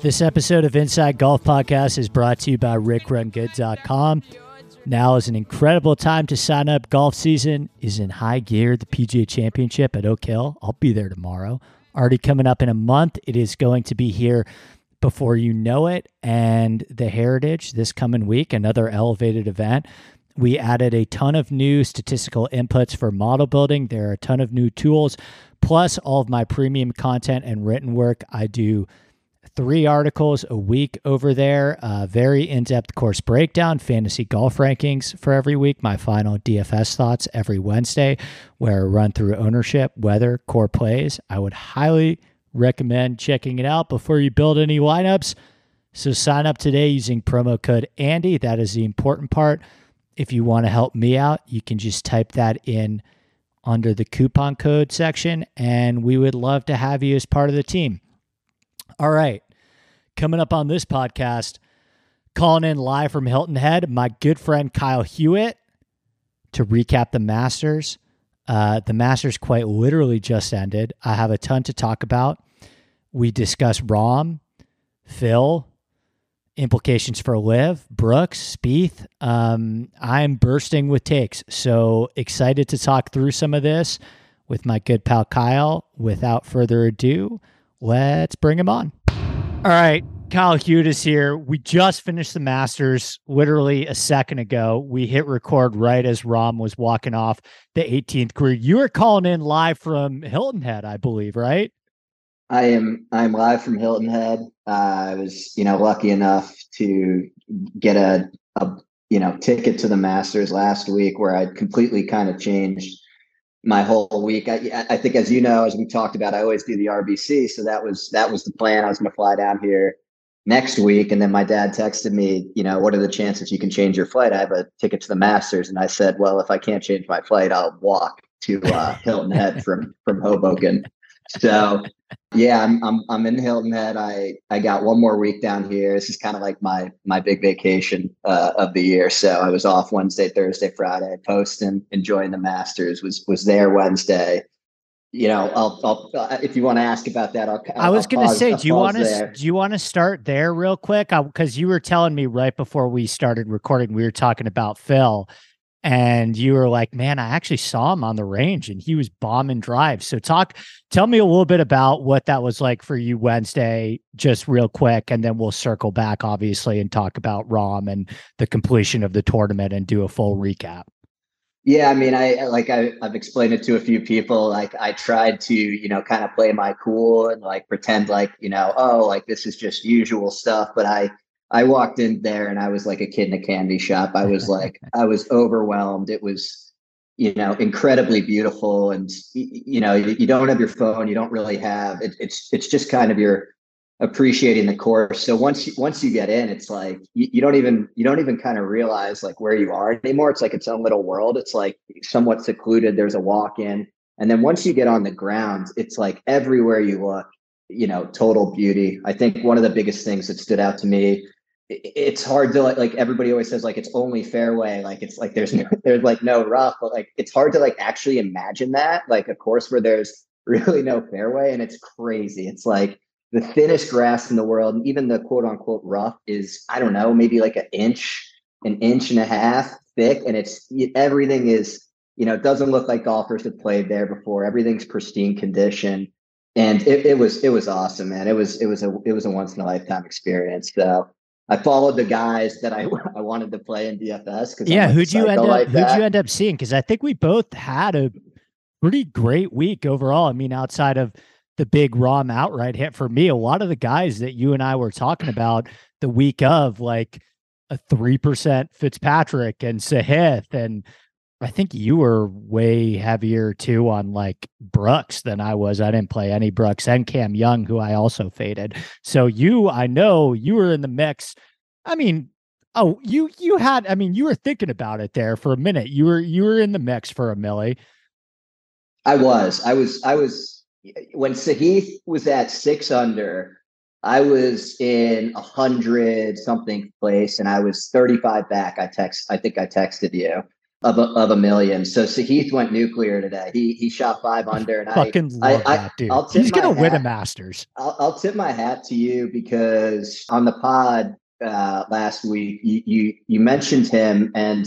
This episode of Inside Golf Podcast is brought to you by RickRunGood.com. Now is an incredible time to sign up. Golf season is in high gear. The PGA Championship at Oak Hill. I'll be there tomorrow. Already coming up in a month. It is going to be here before you know it. And the Heritage this coming week, another elevated event. We added a ton of new statistical inputs for model building. There are a ton of new tools, plus all of my premium content and written work. I do three articles a week over there. Very in depth course breakdown, fantasy golf rankings for every week. My final DFS thoughts every Wednesday, where I run through ownership, weather, core plays. I would highly recommend checking it out before you build any lineups. So sign up today using promo code Andy. That is the important part. If you want to help me out, you can just type that in under the coupon code section, and we would love to have you as part of the team. All right. Coming up on this podcast, calling in live from Hilton Head, my good friend Kyle Hewett to recap the Masters. Uh, the Masters quite literally just ended. I have a ton to talk about. We discuss Rahm, Phil, implications for Liv, Brooks, Spieth. Um, I'm bursting with takes. So excited to talk through some of this with my good pal Kyle. Without further ado, let's bring him on. All right. Kyle is here. We just finished the Masters literally a second ago. We hit record right as Rahm was walking off the 18th green. You were calling in live from Hilton Head, I believe, right? I am. I'm live from Hilton Head. Uh, I was, you know, lucky enough to get a, a, you know, ticket to the Masters last week, where I completely kind of changed my whole week. I, I think, as you know, as we talked about, I always do the RBC, so that was that was the plan. I was going to fly down here next week, and then my dad texted me, you know, what are the chances you can change your flight? I have a ticket to the Masters, and I said, well, if I can't change my flight, I'll walk to uh, Hilton Head from from Hoboken. So yeah, I'm I'm I'm in Hilton Head. I I got one more week down here. This is kind of like my my big vacation uh, of the year. So I was off Wednesday, Thursday, Friday, posting, enjoying the Masters. Was was there Wednesday. You know, I'll, I'll uh, if you want to ask about that, I'll. i was going to say, do you want to do you want to start there real quick? Because you were telling me right before we started recording, we were talking about Phil and you were like, "Man, I actually saw him on the range, and he was bombing drives." So, talk, tell me a little bit about what that was like for you Wednesday, just real quick, and then we'll circle back, obviously, and talk about Rahm and the completion of the tournament and do a full recap. Yeah, I mean, I like I, I've explained it to a few people. Like, I tried to, you know, kind of play my cool and like pretend like, you know, oh, like this is just usual stuff, but I I walked in there and I was like a kid in a candy shop. I was like, I was overwhelmed. It was, you know, incredibly beautiful. And, you know, you, you don't have your phone, you don't really have, it, it's, it's just kind of your appreciating the course. So once, you, once you get in, it's like, you, you don't even, you don't even kind of realize like where you are anymore. It's like its own little world. It's like somewhat secluded. There's a walk in. And then once you get on the ground, it's like everywhere you look, you know, total beauty. I think one of the biggest things that stood out to me it's hard to like like everybody always says like it's only fairway like it's like there's no, there's like no rough but like it's hard to like actually imagine that like a course where there's really no fairway and it's crazy. It's like the thinnest grass in the world and even the quote unquote rough is i don't know maybe like an inch an inch and a half thick and it's everything is you know it doesn't look like golfers have played there before. Everything's pristine condition and it, it was it was awesome man. It was it was a it was a once in a lifetime experience so I followed the guys that I I wanted to play in DFS. Because yeah, who'd you end up like who'd you end up seeing? Because I think we both had a pretty great week overall. I mean, outside of the big Rahm outright hit for me, a lot of the guys that you and I were talking about the week of, like a three percent Fitzpatrick and Sahith, and I think you were way heavier too on like Brooks than I was. I didn't play any Brooks and Cam Young, who I also faded. So you, I know you were in the mix. I mean, oh, you you had. I mean, you were thinking about it there for a minute. You were you were in the mix for a millie. I was. I was. I was when Sahith was at six under. I was in a hundred something place, and I was thirty five back. I text. I think I texted you of a, of a million. So Sahith went nuclear today. He he shot five under, and fucking I, love I, that dude. I, He's gonna win a Masters. I'll, I'll, tip my hat to you because on the pod uh, last week you, you you mentioned him, and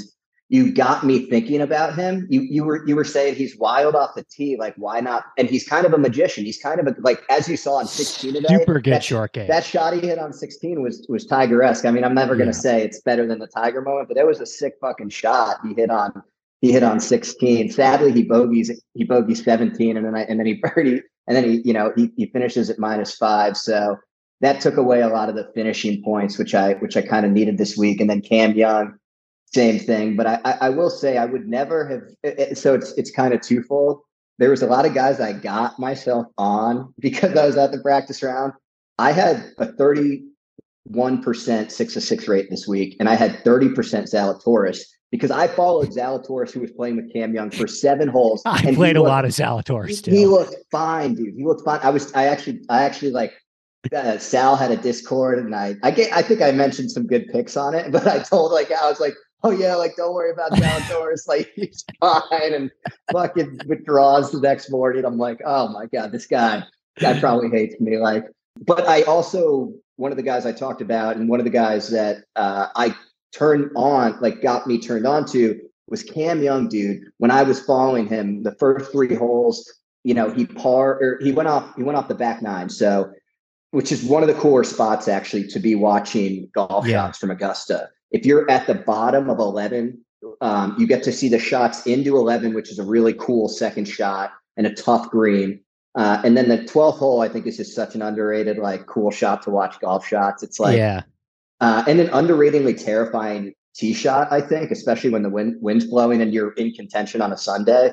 you got me thinking about him. You you were you were saying he's wild off the tee, like why not? And he's kind of a magician. He's kind of a like as you saw on 16 today. Super good that, short game. That shot he hit on 16 was was Tiger-esque. I mean, I'm never gonna yeah. say it's better than the Tiger moment, but it was a sick fucking shot he hit on he hit on 16. Sadly, he bogeys he bogeys 17, and then I and then he birdie, and then he you know he he finishes at minus five. So that took away a lot of the finishing points, which I which I kind of needed this week. And then Cam Young same thing. But I, I, will say I would never have. It, so it's it's kind of twofold. There was a lot of guys I got myself on because I was at the practice round. I had a thirty-one percent six to six rate this week, and I had thirty percent Zalatoris because I followed Zalatoris, who was playing with Cam Young for seven holes. I and played a lot of Zalatoris. He, he looked fine, dude. He looked fine. I was. I actually. I actually like uh, Sal had a Discord, and I, I get, I think I mentioned some good picks on it, but I told like I was like, oh yeah, like don't worry about Zalatoris, like he's fine, and fucking withdraws the next morning. I'm like, oh my god, this guy, guy probably hates me. Like, but I also one of the guys I talked about, and one of the guys that uh, I turned on, like got me turned on to, was Cam Young, dude. When I was following him, the first three holes, you know, he par or he went off, he went off the back nine, so which is one of the cooler spots actually to be watching golf yeah. shots from Augusta if you're at the bottom of 11, um, you get to see the shots into 11, which is a really cool second shot and a tough green. Uh, and then the 12th hole, I think, is just such an underrated, like, cool shot to watch golf shots. It's like, yeah. Uh, and an underratedly terrifying tee shot, I think, especially when the wind wind's blowing and you're in contention on a Sunday.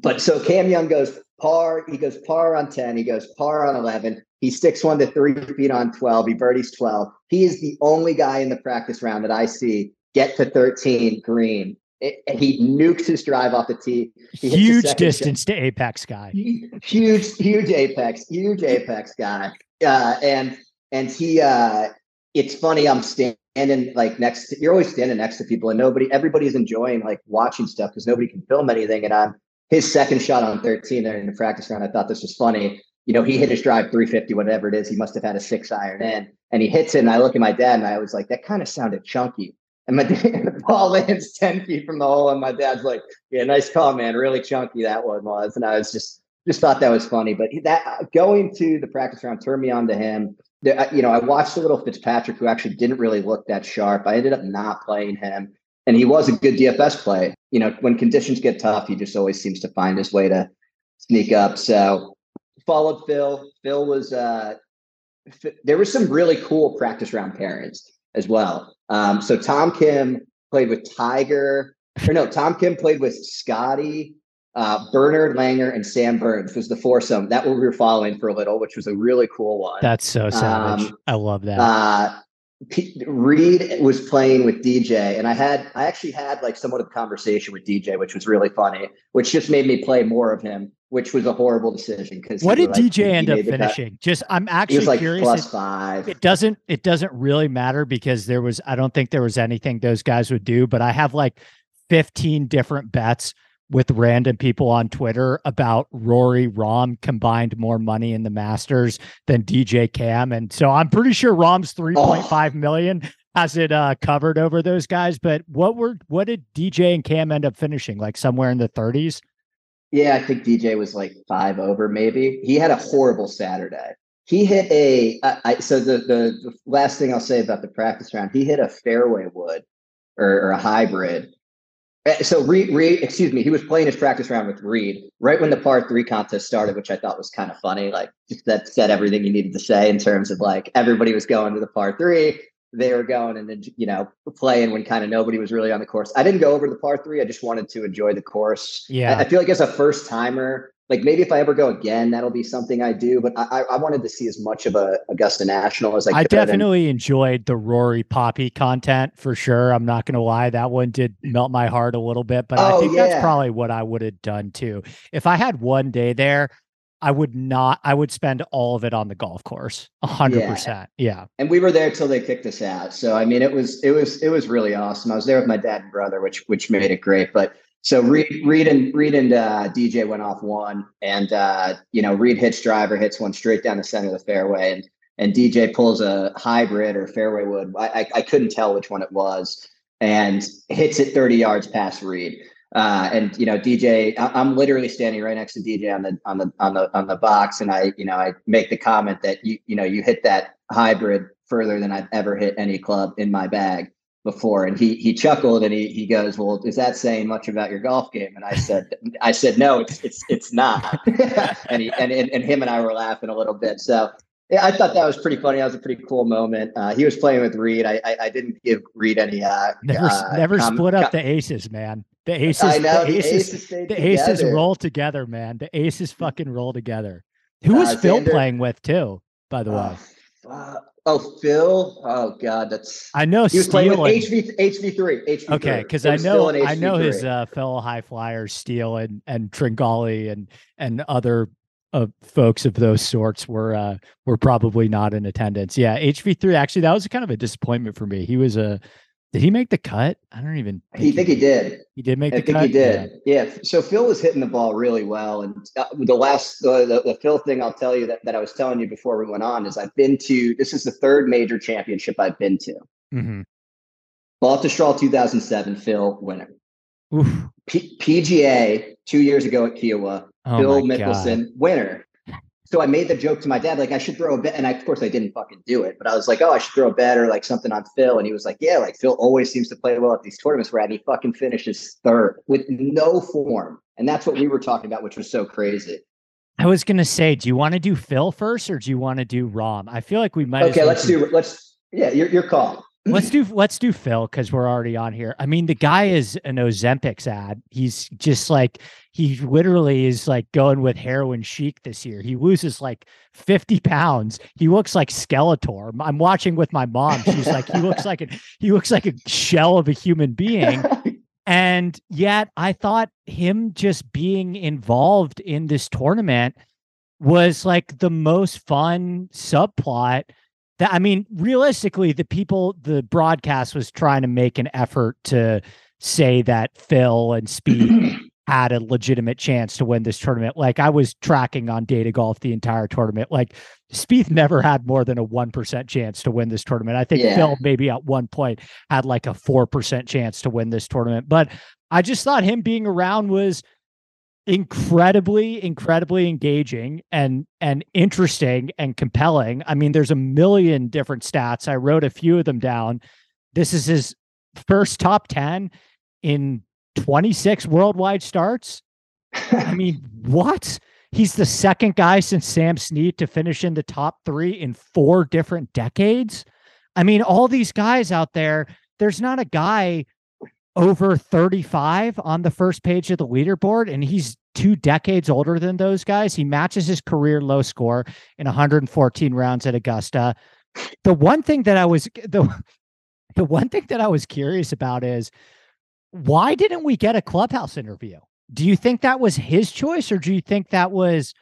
But so Cam Young goes par, he goes par on 10, he goes par on 11. He sticks one to three feet on 12. He birdies 12. He is the only guy in the practice round that I see get to 13 green. It, he nukes his drive off the tee. huge distance shot. to apex guy. Huge, huge apex, huge apex guy. Uh, and and he, uh, it's funny. I'm standing like next. To, you're always standing next to people, and nobody, everybody's enjoying like watching stuff because nobody can film anything. And I'm his second shot on 13 there in the practice round. I thought this was funny you know, he hit his drive 350, whatever it is. He must have had a six iron in and he hits it. And I look at my dad and I was like, that kind of sounded chunky. And my the ball lands 10 feet from the hole. And my dad's like, yeah, nice call, man. Really chunky that one was. And I was just, just thought that was funny. But that going to the practice round turned me on to him. You know, I watched a little Fitzpatrick who actually didn't really look that sharp. I ended up not playing him. And he was a good DFS play. You know, when conditions get tough, he just always seems to find his way to sneak up. So followed Phil. Phil was uh, there was some really cool practice round pairings as well. Um, so Tom Kim played with Tiger, or no, Tom Kim played with Scotty, uh, Bernhard Langer, and Sam Burns was the foursome. That we were following for a little, which was a really cool one. That's so savage. Um, I love that. Uh, P- Reed was playing with DJ, and I had I actually had like somewhat of a conversation with DJ, which was really funny, which just made me play more of him, which was a horrible decision. Because what did like, DJ end up finishing? Just I'm actually was like curious. Plus five. It doesn't it doesn't really matter because there was I don't think there was anything those guys would do, but I have like 15 different bets with random people on Twitter about Rory Rahm combined more money in the Masters than DJ Cam. And so I'm pretty sure three point five oh. million has it uh, covered over those guys. But what were what did DJ and Cam end up finishing? Like somewhere in the 30s? Yeah, I think DJ was like five over, maybe. He had a horrible Saturday. He hit a. I, I, so the, the the last thing I'll say about the practice round, he hit a fairway wood or, or a hybrid Uh, so Reed, Reed, excuse me, he was playing his practice round with Reed right when the par three contest started, which I thought was kind of funny. Like just that said everything you needed to say in terms of like everybody was going to the par three, they were going and then you know playing when kind of nobody was really on the course. I didn't go over the par three. I just wanted to enjoy the course. Yeah, I, I feel like as a first timer, like maybe if I ever go again, that'll be something I do. But I, I wanted to see as much of a Augusta National as I. I definitely and, enjoyed the Rory Poppy content for sure. I'm not going to lie, that one did melt my heart a little bit, but oh, I think yeah. that's probably what I would have done too. If I had one day there, I would not. I would spend all of it on the golf course. Hundred percent. Yeah. And we were there till they kicked us out. So I mean, it was it was it was really awesome. I was there with my dad and brother, which which made it great. But so Reed, Reed and Reed and uh, DJ went off one, and uh, you know Reed hits driver, hits one straight down the center of the fairway, and and DJ pulls a hybrid or fairway wood. I, I, I couldn't tell which one it was, and hits it 30 yards past Reed. Uh, and you know DJ, I, I'm literally standing right next to DJ on the on the on the on the box, and I you know I make the comment that you you know you hit that hybrid further than I've ever hit any club in my bag before and he he chuckled and he he goes well is that saying much about your golf game? And i said i said no it's it's it's not. And he and, and him and i were laughing a little bit. So yeah i thought that was pretty funny. That was a pretty cool moment. Uh, he was playing with reed. I i, I didn't give reed any uh never uh, never com- split up com- the aces man. The aces I know, the, aces, aces the aces roll together man. The aces fucking roll together. Who was uh, phil Xander, playing with too by the way uh, Oh, Phil. Oh God, that's. I know. He was playing with HV HV three. HV3. okay, because I know I know his uh, fellow high flyers, Steele and and Tringale and and other uh, folks of those sorts were uh, were probably not in attendance. Yeah, HV three. Actually, that was kind of a disappointment for me. He was a did he make the cut? I don't even. Think he think he did. He did make I the cut. I think he did. Yeah. yeah. So Phil was hitting the ball really well, and uh, the last uh, the, the Phil thing I'll tell you that, that I was telling you before we went on is I've been to. This is the third major championship I've been to. Mm-hmm. Baltusrol 2007, Phil winner. P- PGA two years ago at Kiawah, oh Phil Mickelson God. winner so I made the joke to my dad, like I should throw a bet. And I, of course I didn't fucking do it, but I was like, oh, I should throw a bet or like something on Phil. And he was like, yeah, like Phil always seems to play well at these tournaments where he fucking finishes third with no form. And that's what we were talking about, which was so crazy. I was gonna say, do you want to do Phil first or do you want to do Rahm? I feel like we might. Okay, let's do, let's yeah, your your call let's do let's do Phil because we're already on here. I mean, the guy is an Ozempic ad. He's just like he literally is like going with heroin chic this year. He loses like 50 pounds. He looks like Skeletor. I'm watching with my mom. She's like, he looks like a he looks like a shell of a human being. And yet I thought him just being involved in this tournament was like the most fun subplot that I mean, realistically, the people, the broadcast was trying to make an effort to say that Phil and Spieth had a legitimate chance to win this tournament. Like I was tracking on data golf the entire tournament. Like Spieth never had more than a 1% chance to win this tournament. I think yeah. Phil maybe at one point had like a 4% chance to win this tournament. But I just thought him being around was incredibly incredibly engaging and and interesting and compelling. I mean there's a million different stats. I wrote a few of them down. This is his first top 10 in 26 worldwide starts. I mean what? He's the second guy since sam snead to finish in the top three in four different decades? I mean all these guys out there there's not a guy over 35 on the first page of the leaderboard, and he's two decades older than those guys. He matches his career low score in 114 rounds at Augusta. the one thing that I was the the one thing that I was curious about is why didn't we get a clubhouse interview? Do you think that was his choice, or do you think that was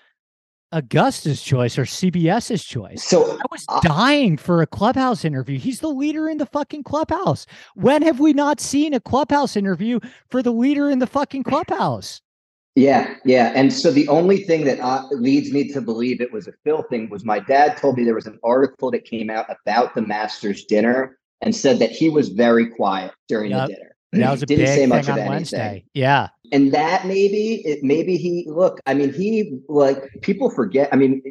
Augusta's choice or CBS's choice? So I was uh, dying for a clubhouse interview. He's the leader in the fucking clubhouse. When have we not seen a clubhouse interview for the leader in the fucking clubhouse? Yeah, yeah. And so the only thing that uh, leads me to believe it was a Phil thing was my dad told me there was an article that came out about the Masters dinner and said that he was very quiet during yep. the dinner. That was a Didn't big say much thing on Wednesday. Yeah. And that maybe it maybe he look, I mean, he like people forget. I mean,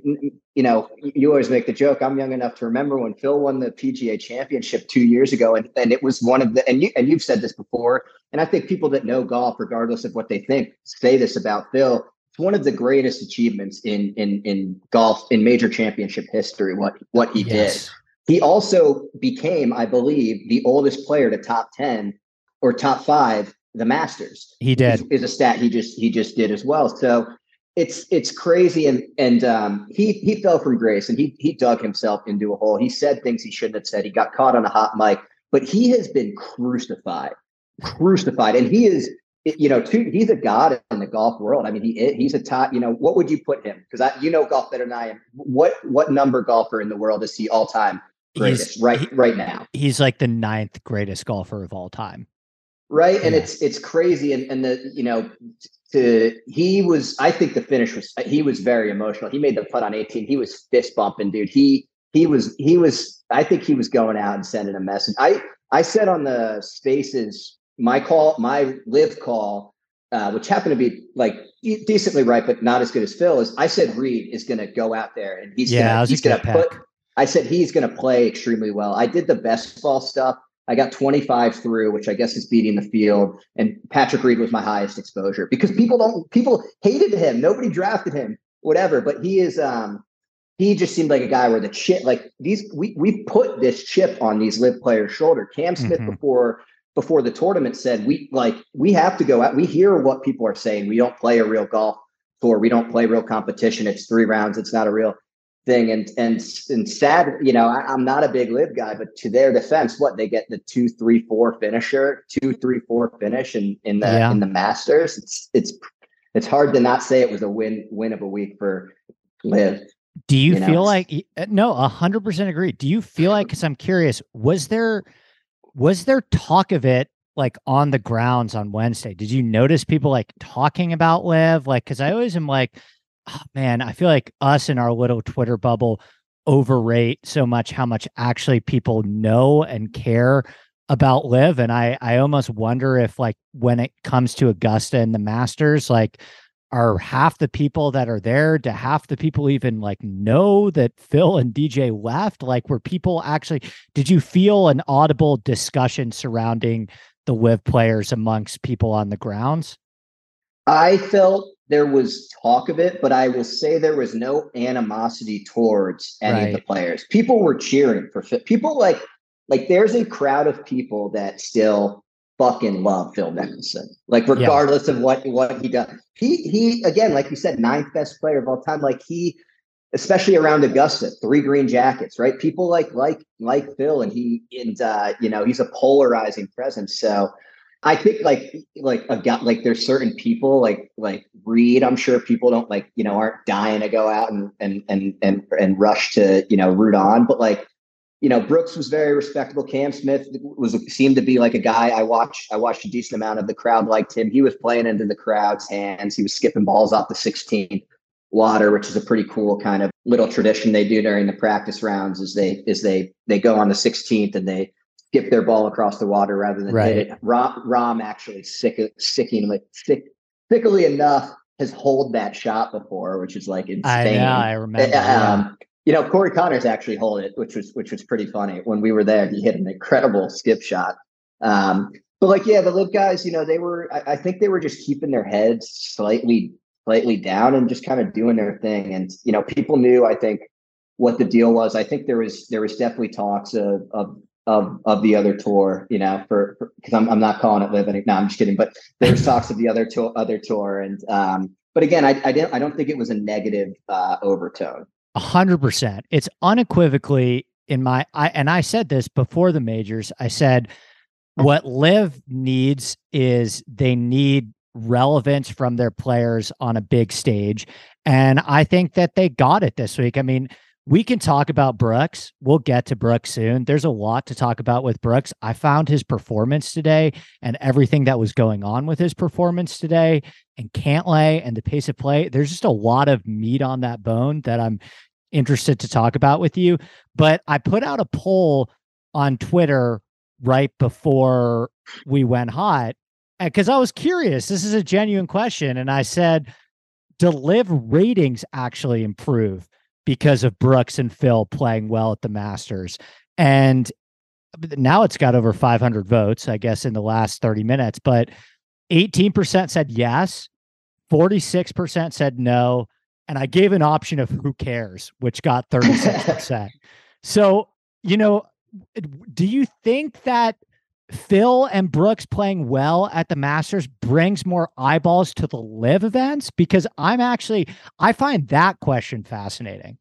you know, you always make the joke. I'm young enough to remember when Phil won the PGA championship two years ago, and, and it was one of the and you and you've said this before, and I think people that know golf, regardless of what they think, say this about Phil. It's one of the greatest achievements in in in golf in major championship history. What what he yes. did. He also became, I believe, the oldest player to top ten or top five the Masters. He did is, a stat he just he just did as well. So it's it's crazy and and um, he he fell from grace and he he dug himself into a hole. He said things he shouldn't have said. He got caught on a hot mic, but he has been crucified, crucified, and he is you know too, he's a god in the golf world. I mean he he's a top. You know what would you put him? Because I you know golf better than I am. What what number golfer in the world is he all time? Greatest he's, right he, right now. He's like the ninth greatest golfer of all time right? Yeah. And it's it's crazy, and and the you know to he was I think the finish was he was very emotional. He made the putt on 18. He was fist bumping, dude. He he was he was I think he was going out and sending a message. I I said on the spaces my call my live call. Uh, which happened to be like decently right, but not as good as Phil is. I said Reed is going to go out there and he's yeah, gonna, he's going to put. I said he's going to play extremely well. I did the best ball stuff. I got 25 through, which I guess is beating the field. And Patrick Reed was my highest exposure because people don't people hated him. Nobody drafted him, whatever. But he is um he just seemed like a guy where the chip like these we we put this chip on these LIV players' shoulder. Cam Smith mm-hmm. before before the tournament said we like we have to go out. We hear what people are saying. We don't play a real golf tour. We don't play real competition. It's three rounds. It's not a real thing. And and and sad, you know, I, am not a big LIV guy, but to their defense, what they get the two, three, four finisher, two, three, four finish in in the yeah. in the Masters. It's it's it's hard to not say it was a win win of a week for LIV. Do you, you feel know? like uh, no, a hundred percent agree. Do you feel like because I'm curious, was there was there talk of it like on the grounds on Wednesday? Did you notice people like talking about LIV? Like, because I always am like, oh, man, I feel like us in our little Twitter bubble overrate so much how much actually people know and care about LIV and i i almost wonder if like when it comes to augusta and the masters like are half the people that are there to half the people even like know that phil and dj left? Like were people actually did you feel an audible discussion surrounding the LIV players amongst people on the grounds? I felt there was talk of it, but I will say there was no animosity towards any right. of the players. People were cheering for people like like there's a crowd of people that still fucking love Phil Mickelson. Like regardless yeah. of what what he does. He he again, like you said, ninth best player of all time. Like he especially around Augusta, three green jackets, right? People like like like Phil and he and uh, you know, he's a polarizing presence. So I think like like a guy like there's certain people like like Reed. I'm sure people don't like you know aren't dying to go out and and and and and rush to you know root on, but like you know Brooks was very respectable. Cam Smith was seemed to be like a guy I watched. I watched a decent amount of the crowd liked him. He was playing into the crowd's hands. He was skipping balls off the 16 water, which is a pretty cool kind of little tradition they do during the practice rounds. Is they is they they go on the 16th and they skip their ball across the water rather than right. hit it. Rom, Rahm actually sick, sicking sick, sickly enough has hold that shot before, which is like insane. I know, I remember. Um, you know, Corey Conners actually hold it, which was which was pretty funny. When we were there, he hit an incredible skip shot. Um, but like, yeah, the LIV guys, you know, they were. I, I think they were just keeping their heads slightly slightly down and just kind of doing their thing. And you know, people knew. I think what the deal was. I think there was there was definitely talks of of of of the other tour, you know, for because I'm I'm not calling it living. No, I'm just kidding. But there's talks of the other tour, other tour, and um, but again, I I didn't I don't think it was a negative uh, overtone. A hundred percent. It's unequivocally in my I and I said this before the majors. I said what LIV needs is they need relevance from their players on a big stage. And I think that they got it this week. I mean, we can talk about Brooks. We'll get to Brooks soon. There's a lot to talk about with Brooks. I found his performance today and everything that was going on with his performance today and Cantlay and the pace of play. There's just a lot of meat on that bone that I'm interested to talk about with you. But I put out a poll on Twitter right before we went hot uh, because I was curious. This is a genuine question. And I said, do LIV ratings actually improve because of Brooks and Phil playing well at the Masters? And uh, now it's got over 500 votes, I guess, in the last 30 minutes. But 18% said yes, 46% said no. And I gave an option of who cares, which got 36%. so, you know, do you think that Phil and Brooks playing well at the Masters brings more eyeballs to the LIV events? Because I'm actually, I find that question fascinating.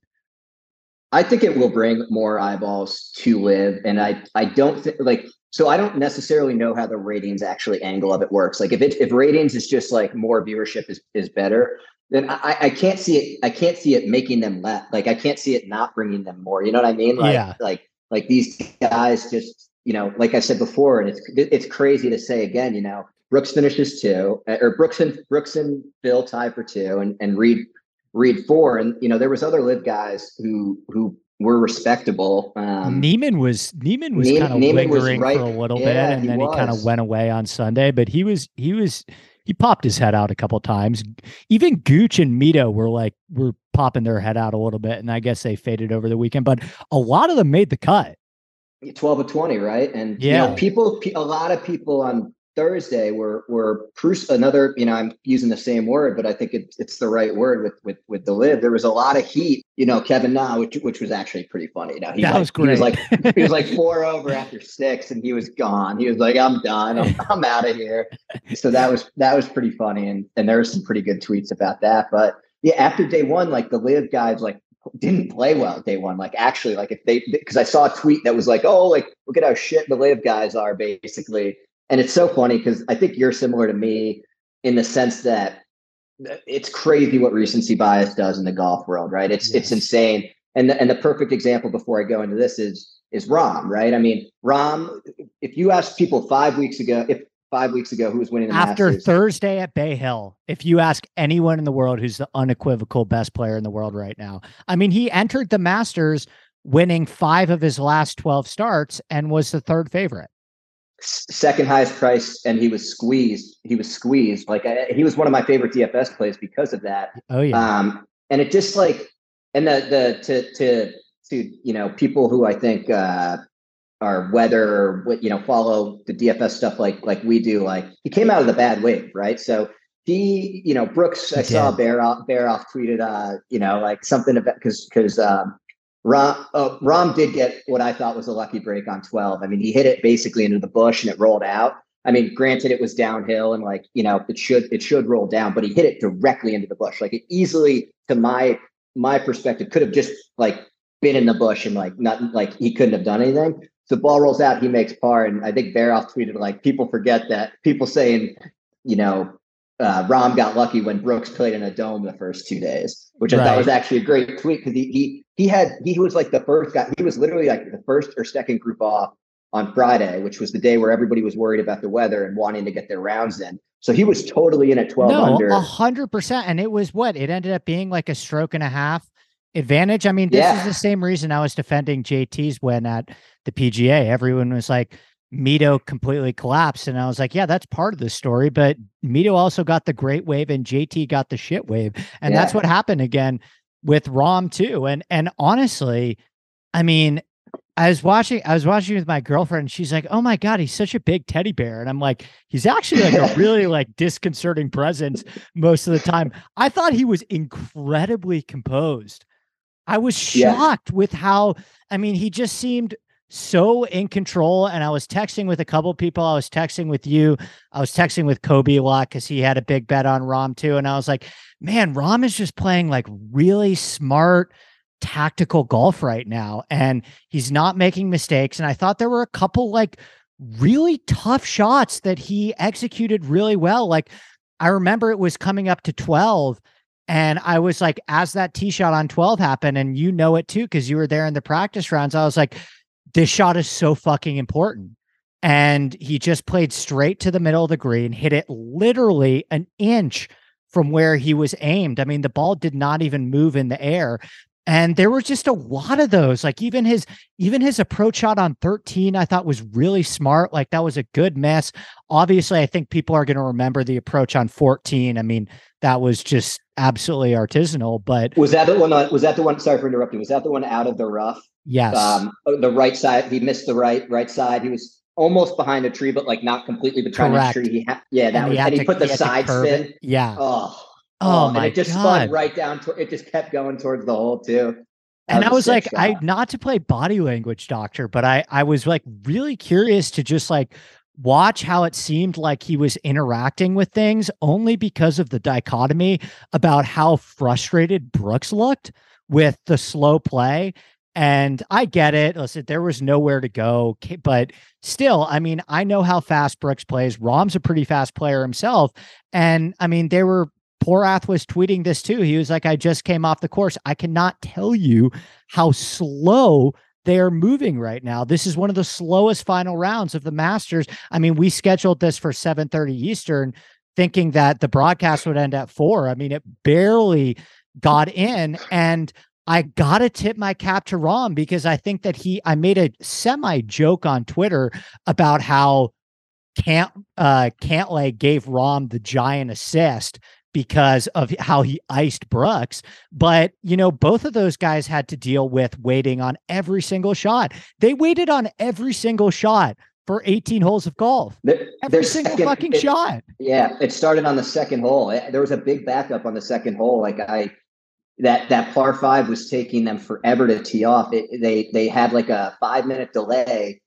I think it will bring more eyeballs to LIV And I, I don't think like, so I don't necessarily know how the ratings actually angle of it works. Like if it, if ratings is just like more viewership is, is better, then I, I can't see it. I can't see it making them less. Like I can't see it not bringing them more. You know what I mean? Like, yeah. like, like these guys just you know, like I said before, and it's it's crazy to say again, you know, Brooks finishes two, uh, or Brooks and Brooks and Bill tie for two, and and Reed Reed four, and you know there was other LIV guys who who were respectable. Um, Niemann was Niemann was kind of lingering right, for a little yeah, bit, and he then was. he kind of went away on Sunday. But he was he was he popped his head out a couple times. Even Gooch and Mito were like were popping their head out a little bit, and I guess they faded over the weekend. But a lot of them made the cut. 12 of 20, right? And yeah, you know, people, a lot of people on Thursday were were another, you know, I'm using the same word, but I think it, it's the right word with with with the LIV. There was a lot of heat, you know, Kevin Na, which which was actually pretty funny. You know, he that like, was great. He was like he was like four over after six, and he was gone. He was like, "I'm done. I'm, I'm out of here." So that was that was pretty funny, and and there were some pretty good tweets about that. But yeah, after day one, like the LIV guys, like didn't play well day one. Like actually, like if they because I saw a tweet that was like, oh, like look at how shit the LIV guys are basically. And it's so funny because I think you're similar to me in the sense that it's crazy what recency bias does in the golf world, right? It's yes. it's insane. And the, and the perfect example before I go into this is is Rahm, right? I mean, Rahm, if you asked people five weeks ago, if five weeks ago who was winning the after Masters. Thursday at Bay Hill. If you ask anyone in the world who's the unequivocal best player in the world right now, I mean, he entered the Masters winning five of his last 12 starts and was the third favorite. Second highest price, and he was squeezed. He was squeezed. Like I, he was one of my favorite DFS plays because of that. Oh yeah. Um, and it just like, and the the to to to you know people who I think uh, or weather what you know follow the DFS stuff like like we do. Like he came out of the bad wave, right? So he, you know, Brooks. I saw Bear off Bear off tweeted, uh, you know, like something about because because um, Rahm uh, Rahm did get what I thought was a lucky break on twelve. I mean, he hit it basically into the bush and it rolled out. I mean, granted, it was downhill and like you know it should it should roll down, but he hit it directly into the bush. Like it easily, to my my perspective, could have just like been in the bush and like not like he couldn't have done anything the ball rolls out, he makes par. And I think Baroff tweeted like people forget that people saying, you know, uh, Rahm got lucky when Brooks played in a dome the first two days, which I right. thought was actually a great tweet because he he he had he was like the first guy. He was literally like the first or second group off on Friday, which was the day where everybody was worried about the weather and wanting to get their rounds in. So he was totally in at twelve no, hundred percent. And it was what it ended up being like a stroke and a half advantage. I mean, this yeah. is the same reason I was defending JT's win at the PGA. Everyone was like, Mito completely collapsed. And I was like, yeah, that's part of the story. But Mito also got the great wave and JT got the shit wave. And yeah. that's what happened again with Rahm too. And and honestly, I mean, I was watching, I was watching with my girlfriend, and she's like, Oh my God, he's such a big teddy bear. And I'm like, he's actually like a really like disconcerting presence most of the time. I thought he was incredibly composed. I was shocked yeah. with how I mean, he just seemed so in control. And I was texting with a couple people. I was texting with you. I was texting with Kobe a lot because he had a big bet on Rahm too. And I was like, man, Rahm is just playing like really smart, tactical golf right now and he's not making mistakes and I thought there were a couple like really tough shots that he executed really well like I remember it was coming up to 12 and I was like as that tee shot on 12 happened and you know it too cuz you were there in the practice rounds I was like this shot is so fucking important. And he just played straight to the middle of the green hit it literally an inch from where he was aimed. I mean, the ball did not even move in the air. And there were just a lot of those like even his even his approach shot on 13 i thought was really smart like that was a good mess obviously i think people are going to remember the approach on 14 i mean that was just absolutely artisanal but was that the one was that the one sorry for interrupting was that the one out of the rough yes um the right side he missed the right right side he was almost behind a tree but like not completely behind a tree he ha- yeah that and was he and he to, put the he side spin it. yeah oh Oh, oh my it just God. spun right down to it just kept going towards the hole too. That and was I was like, shot. I not to play body language doctor, but I I was like really curious to just like watch how it seemed like he was interacting with things only because of the dichotomy about how frustrated Brooks looked with the slow play. And I get it. Listen, there was nowhere to go, but still, I mean, I know how fast Brooks plays. Rahm's a pretty fast player himself. And I mean, they were Porath was tweeting this too. He was like, I just came off the course. I cannot tell you how slow they are moving right now. This is one of the slowest final rounds of the Masters. I mean, we scheduled this for 7:30 Eastern thinking that the broadcast would end at 4. I mean, it barely got in and I got to tip my cap to Rahm because I think that he I made a semi joke on Twitter about how Cant uh Cantlay gave Rahm the giant assist because of how he iced Brooks. But, you know, both of those guys had to deal with waiting on every single shot. They waited on every single shot for 18 holes of golf. every single second, fucking it, shot. Yeah. It started on the second hole. Eh, there was a big backup on the second hole. Like I, that that par five was taking them forever to tee off. It, they they had like a five minute delay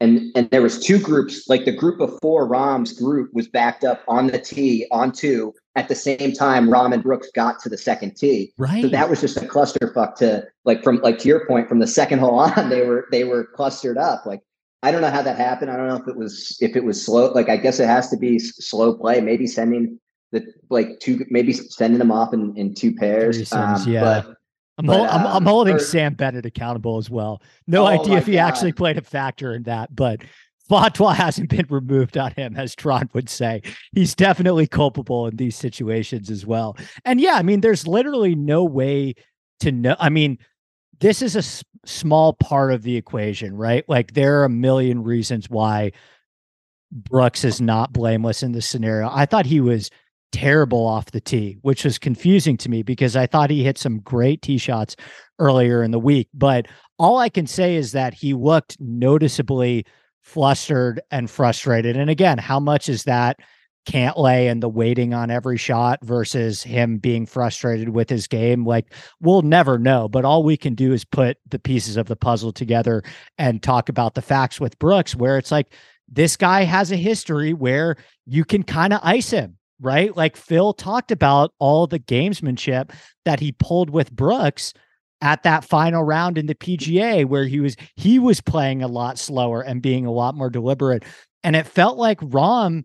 and and there was two groups like the group before Rahm's group was backed up on the tee on two at the same time Rahm and Brooks got to the second tee. Right. So that was just a clusterfuck to like from like to your point from the second hole on they were they were clustered up like I don't know how that happened. I don't know if it was if it was slow. Like I guess it has to be slow play. Maybe sending the like two, maybe sending them off in, in two pairs. Um, yeah. But I'm, but, I'm, I'm, uh, holding or, Sam Bennett accountable as well. No oh idea if he God. actually played a factor in that, but Fatwa hasn't been removed on him, as Tron would say. He's definitely culpable in these situations as well. And yeah, I mean, there's literally no way to know. I mean, this is a s- small part of the equation, right? Like there are a million reasons why Brooks is not blameless in this scenario. I thought he was terrible off the tee, which was confusing to me because I thought he hit some great tee shots earlier in the week. But all I can say is that he looked noticeably flustered and frustrated. And again, how much is that Cantlay and the waiting on every shot versus him being frustrated with his game? Like, we'll never know. But all we can do is put the pieces of the puzzle together and talk about the facts with Brooks, where it's like, this guy has a history where you can kind of ice him right? Like Phil talked about all the gamesmanship that he pulled with Brooks at that final round in the PGA where he was he was playing a lot slower and being a lot more deliberate and it felt like Rahm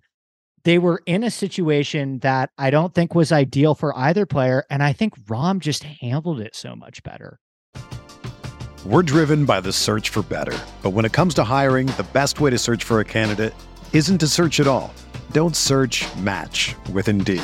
they were in a situation that I don't think was ideal for either player and I think Rahm just handled it so much better. We're driven by the search for better. But when it comes to hiring, the best way to search for a candidate isn't to search at all. Don't search match with Indeed.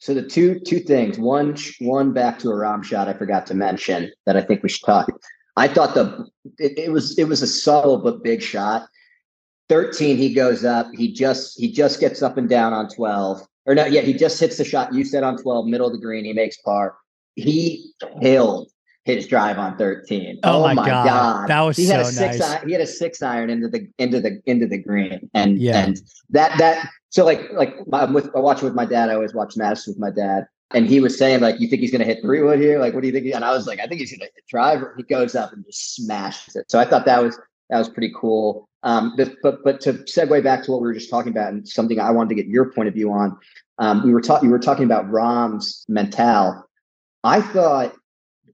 So the two two things. One one back to a Rahm shot I forgot to mention that I think we should talk. I thought the it, it was it was a subtle but big shot 13 he goes up he just he just gets up and down on 12 or no yeah he just hits the shot you said on 12 middle of the green he makes par he killed his drive on 13 oh, oh my, my god. god. that was he so had a six nice. iron, he had a six iron into the into the into the green and yeah. and that that so like like I'm with I watch with my dad I always watch Madison with my dad and he was saying like you think he's going to hit three wood here like what do you think and I was like I think he's going to hit driver he goes up and just smashes it so I thought that was that was pretty cool um, but, but but to segue back to what we were just talking about and something I wanted to get your point of view on, um, we were talking you were talking about Rahm's mental. I thought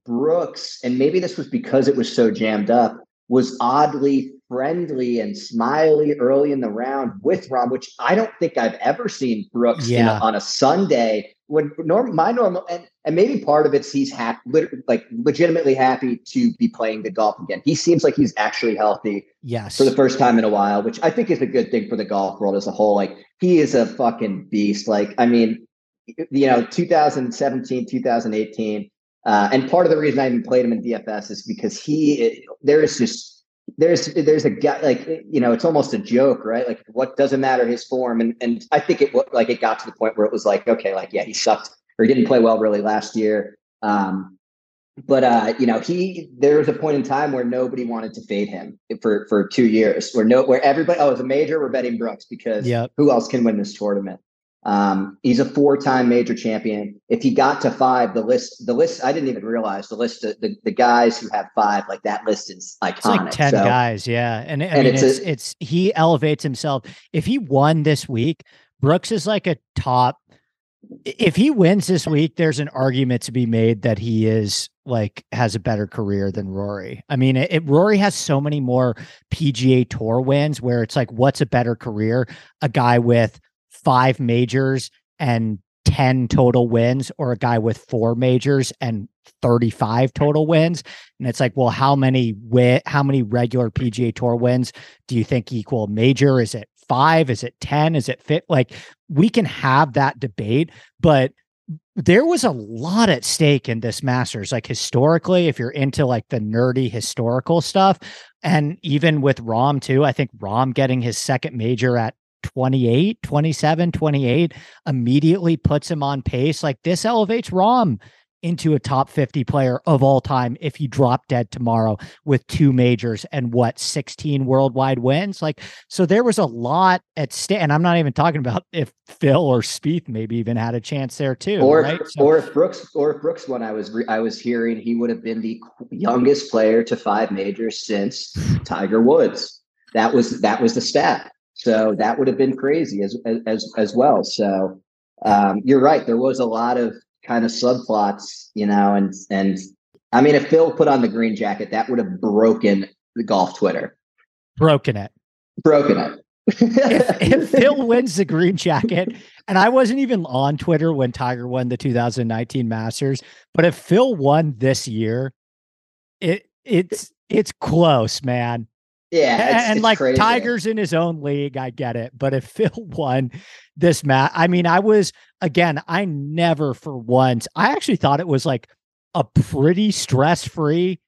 Brooks, and maybe this was because it was so jammed up, was oddly friendly and smiley early in the round with Rahm, which I don't think I've ever seen Brooks yeah. a, on a Sunday when norm, my normal and, and maybe part of it's he's happy, like legitimately happy to be playing the golf again. He seems like he's actually healthy. Yes. For the first time in a while, which I think is a good thing for the golf world as a whole. Like he is a fucking beast. Like, I mean, you know, 2017, 2018. Uh, and part of the reason I even played him in DFS is because he, there is just, there's there's a guy like you know it's almost a joke right? Like what doesn't matter his form? And and i think it like it got to the point where it was like okay like yeah he sucked or he didn't play well really last year. Um but uh you know he there was a point in time where nobody wanted to fade him for for two years where no where everybody oh it's a major we're betting brooks because yep. who else can win this tournament um, he's a four-time major champion. If he got to five, the list, the list, I didn't even realize the list, of, the, the guys who have five, like that list is iconic. It's like ten so, guys, yeah. And I and mean, it's it's, a, it's he elevates himself. If he won this week, Brooks is like a top. If he wins this week, there's an argument to be made that he is like has a better career than Rory. I mean, it, it, Rory has so many more PGA Tour wins where it's like, what's a better career? A guy with five majors and 10 total wins or a guy with four majors and 35 total wins. And it's like well how many win how many regular PGA tour wins do you think equal major? Is it 5 is it 10 is it fit like we can have that debate but there was a lot at stake in this masters like historically if you're into like the nerdy historical stuff and even with Rahm too I think Rahm getting his second major at 28, 27, 28 immediately puts him on pace. Like this elevates Rahm into a top 50 player of all time if he drop dead tomorrow with two majors and what 16 worldwide wins like so there was a lot at stake and i'm not even talking about if phil or Spieth maybe even had a chance there too or right? so, or if brooks or if brooks won i was re- i was hearing he would have been the youngest player to five majors since tiger woods that was that was the stat so that would have been crazy as as as well. So um, you're right. There was a lot of kind of subplots, you know, and and I mean, if Phil put on the green jacket, that would have broken the golf Twitter. Broken it. Broken it. if, if Phil wins the green jacket, and I wasn't even on Twitter when Tiger won the 2019 Masters, but if Phil won this year, it it's it's close, man. Yeah, it's, and, it's like crazy. Tiger's in his own league, I get it. But if Phil won this match, I mean, I was again, I never for once, I actually thought it was like a pretty stress-free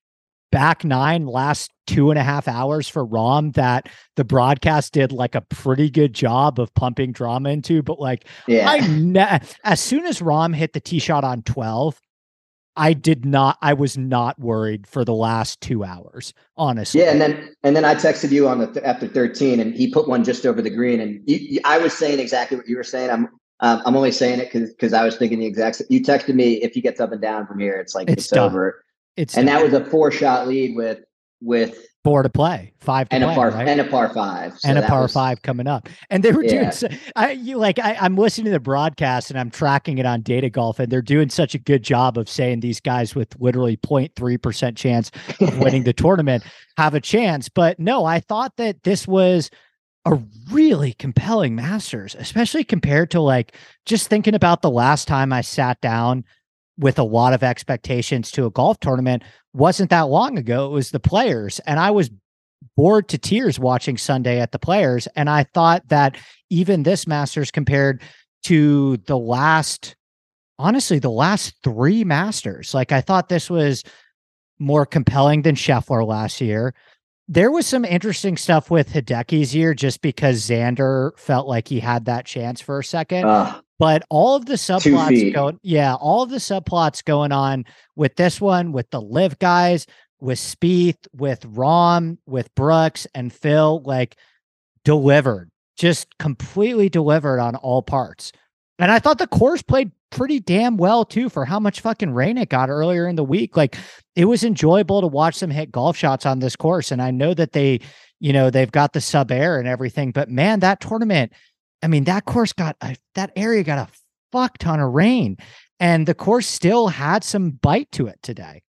back nine last two and a half hours for Rahm that the broadcast did like a pretty good job of pumping drama into. But like, yeah. I ne- as soon as Rahm hit the tee shot on 12, I did not. I was not worried for the last two hours, honestly. Yeah, and then and then I texted you on the th- after thirteen, and he put one just over the green, and you, you, I was saying exactly what you were saying. I'm um, I'm only saying it because because I was thinking the exact. You texted me if he gets up and down from here, it's like it's, it's over. It's and done. that was a four shot lead with with four to play, five to and play, a par right? and a par five, so and a par was, five coming up. And they were yeah. doing. So, I you like I, I'm listening to the broadcast and I'm tracking it on Data Golf, and they're doing such a good job of saying these guys with literally 0.3 percent chance of winning the tournament have a chance. But no, I thought that this was a really compelling Masters, especially compared to like just thinking about the last time I sat down with a lot of expectations to a golf tournament wasn't that long ago. It was the players. And I was bored to tears watching Sunday at the players. And I thought that even this Masters compared to the last, honestly, the last three Masters, like I thought this was more compelling than Scheffler last year. There was some interesting stuff with Hideki's year just because Xander felt like he had that chance for a second. Uh, but all of the subplots going, yeah, all of the subplots going on with this one, with the LIV guys, with Spieth, with Rahm, with Brooks and Phil, like delivered, just completely delivered on all parts. And I thought the course played pretty damn well too for how much fucking rain it got earlier in the week. Like it was enjoyable to watch them hit golf shots on this course. And I know that they, you know, they've got the SubAir and everything, but man, that tournament, I mean, that course got a, that area got a fuck ton of rain and the course still had some bite to it today.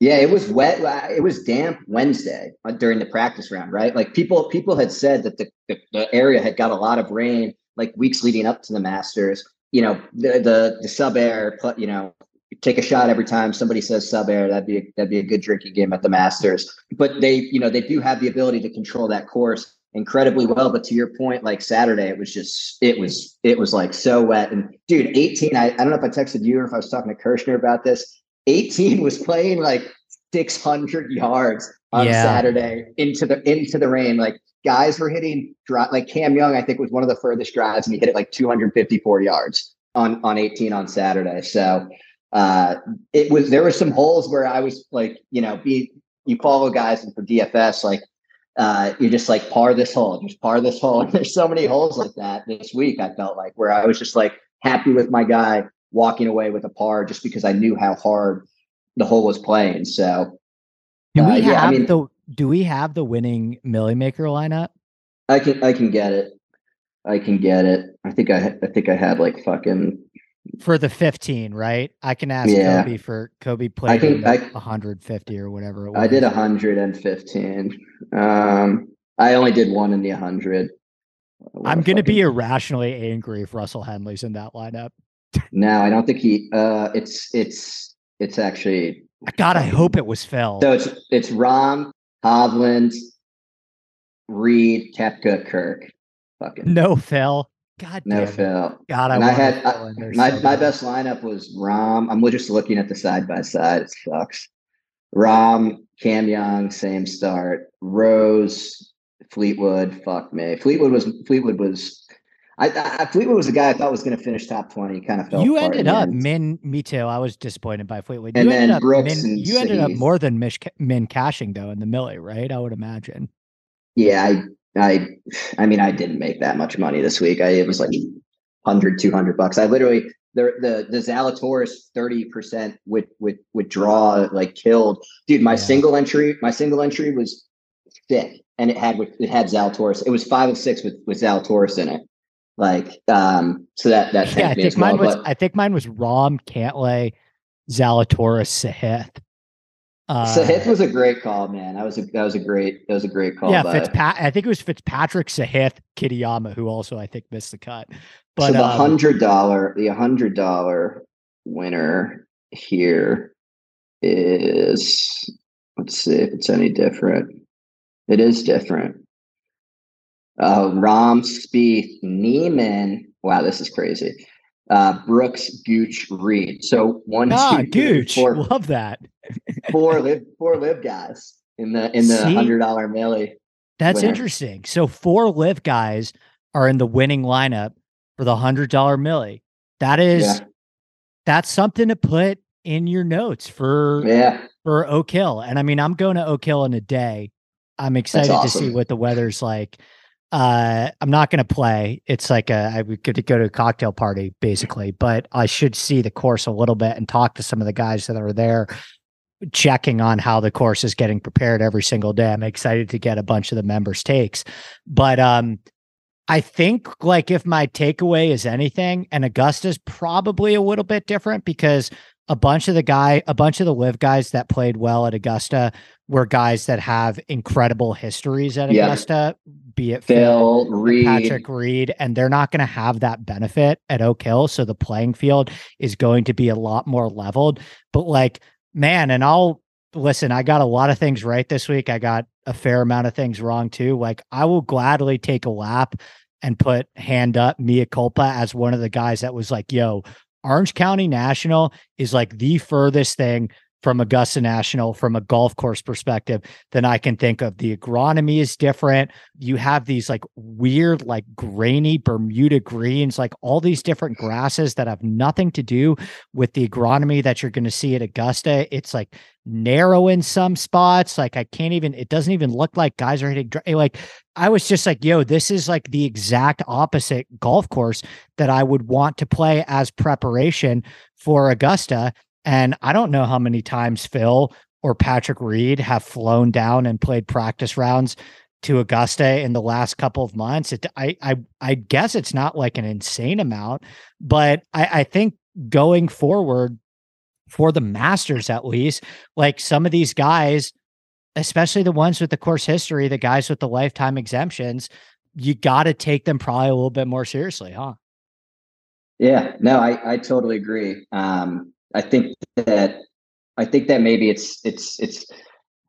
Yeah, it was wet. It was damp Wednesday uh, during the practice round, right? Like people, people had said that the, the, the area had got a lot of rain like weeks leading up to the Masters. You know, the the, the SubAir, you know, take a shot every time somebody says SubAir. That'd be a, that'd be a good drinking game at the Masters. But they, you know, they do have the ability to control that course incredibly well. But to your point, like Saturday, it was just it was it was like so wet. And dude, 18. I, I don't know if I texted you or if I was talking to Kirshner about this. 18 was playing like 600 yards on yeah. Saturday into the into the rain. Like guys were hitting like Cam Young, I think was one of the furthest drives, and he hit it like 254 yards on on 18 on Saturday. So uh, it was there were some holes where I was like, you know, be you follow guys and for DFS, like uh, you just like par this hole, just par this hole. And there's so many holes like that this week. I felt like where I was just like happy with my guy walking away with a par just because I knew how hard the hole was playing. So do we uh, have yeah, I mean, the do we have the winning Millie Maker lineup? I can I can get it. I can get it. I think I I think I had like fucking for the 15, right? I can ask yeah. Kobe for Kobe played I think I, 150 or whatever I did 115. Um I only did one in the 100. What I'm going to be irrationally angry if Russell Henley's in that lineup. no, I don't think he uh it's it's it's actually God, I hope it was Phil. So it's it's Rahm, Hovland, Reed, Koepka, Kirk. Fucking no Phil. God no. God, I, I had I, my so my best lineup was Rahm. I'm just looking at the side by side. It sucks. Rahm, Cam Young, same start. Rose, Fleetwood. Fuck me. Fleetwood was Fleetwood was I, I Fleetwood was the guy I thought was going to finish top twenty. Kind of fell. You ended up min. Me too. I was disappointed by Fleetwood. And you ended up min, You ended up more than mish, min cashing though in the Millie, right? I would imagine. Yeah, I, I, I mean, I didn't make that much money this week. I it was like 100, 200 bucks. I literally the the the Zalatoris thirty percent with with withdraw like killed, dude. My yeah. single entry, my single entry was thick, and it had it had Zalatoris. It was five of six with with Zalatoris in it. Like, um, so that that yeah, I think mine well, was but, I think mine was Rahm, Cantlay, Zalatoris, Sahith. Uh, Sahith was a great call, man. That was a that was a great that was a great call. Yeah, Fitzpat- I think it was Fitzpatrick, Sahith, Kitayama, who also I think missed the cut. But so the um, hundred dollar, the hundred dollar winner here is let's see if it's any different. It is different uh, Rahm, Spieth, Niemann. Wow, this is crazy. Uh, Brooks, Gooch, Reed. So one, ah, two, Gooch. Four, Love that. four LIV, four LIV guys in the in the hundred dollar millie. That's winner. interesting. So four LIV guys are in the winning lineup for the hundred dollar millie. That is yeah. that's something to put in your notes for yeah for Oak Hill. And I mean, I'm going to Oak Hill in a day. I'm excited awesome. to see what the weather's like. Uh, I'm not going to play. It's like a, I would get to go to a cocktail party basically, but I should see the course a little bit and talk to some of the guys that are there, checking on how the course is getting prepared every single day. I'm excited to get a bunch of the members' takes, but um, I think like if my takeaway is anything, and Augusta's probably a little bit different because a bunch of the guy, a bunch of the LIV guys that played well at Augusta were guys that have incredible histories at Augusta, be it Phil, Phil Reed, Patrick Reed, and they're not going to have that benefit at Oak Hill. So the playing field is going to be a lot more leveled. But like, man, and I'll listen, I got a lot of things right this week. I got a fair amount of things wrong too. Like, I will gladly take a lap and put hand up Mia Culpa as one of the guys that was like, yo, Orange County National is like the furthest thing from Augusta National from a golf course perspective than I can think of. The agronomy is different. You have these like weird, like grainy Bermuda greens, like all these different grasses that have nothing to do with the agronomy that you're going to see at Augusta. It's like narrow in some spots. Like I can't even, it doesn't even look like guys are hitting eh, like I was just like, yo, this is like the exact opposite golf course that I would want to play as preparation for Augusta. And I don't know how many times Phil or Patrick Reed have flown down and played practice rounds to Augusta in the last couple of months. It, I, I, I guess it's not like an insane amount, but I, I think going forward for the Masters, at least, like some of these guys, especially the ones with the course history, the guys with the lifetime exemptions, you got to take them probably a little bit more seriously, huh? Yeah, no, I, I totally agree. Um, I think that I think that maybe it's it's it's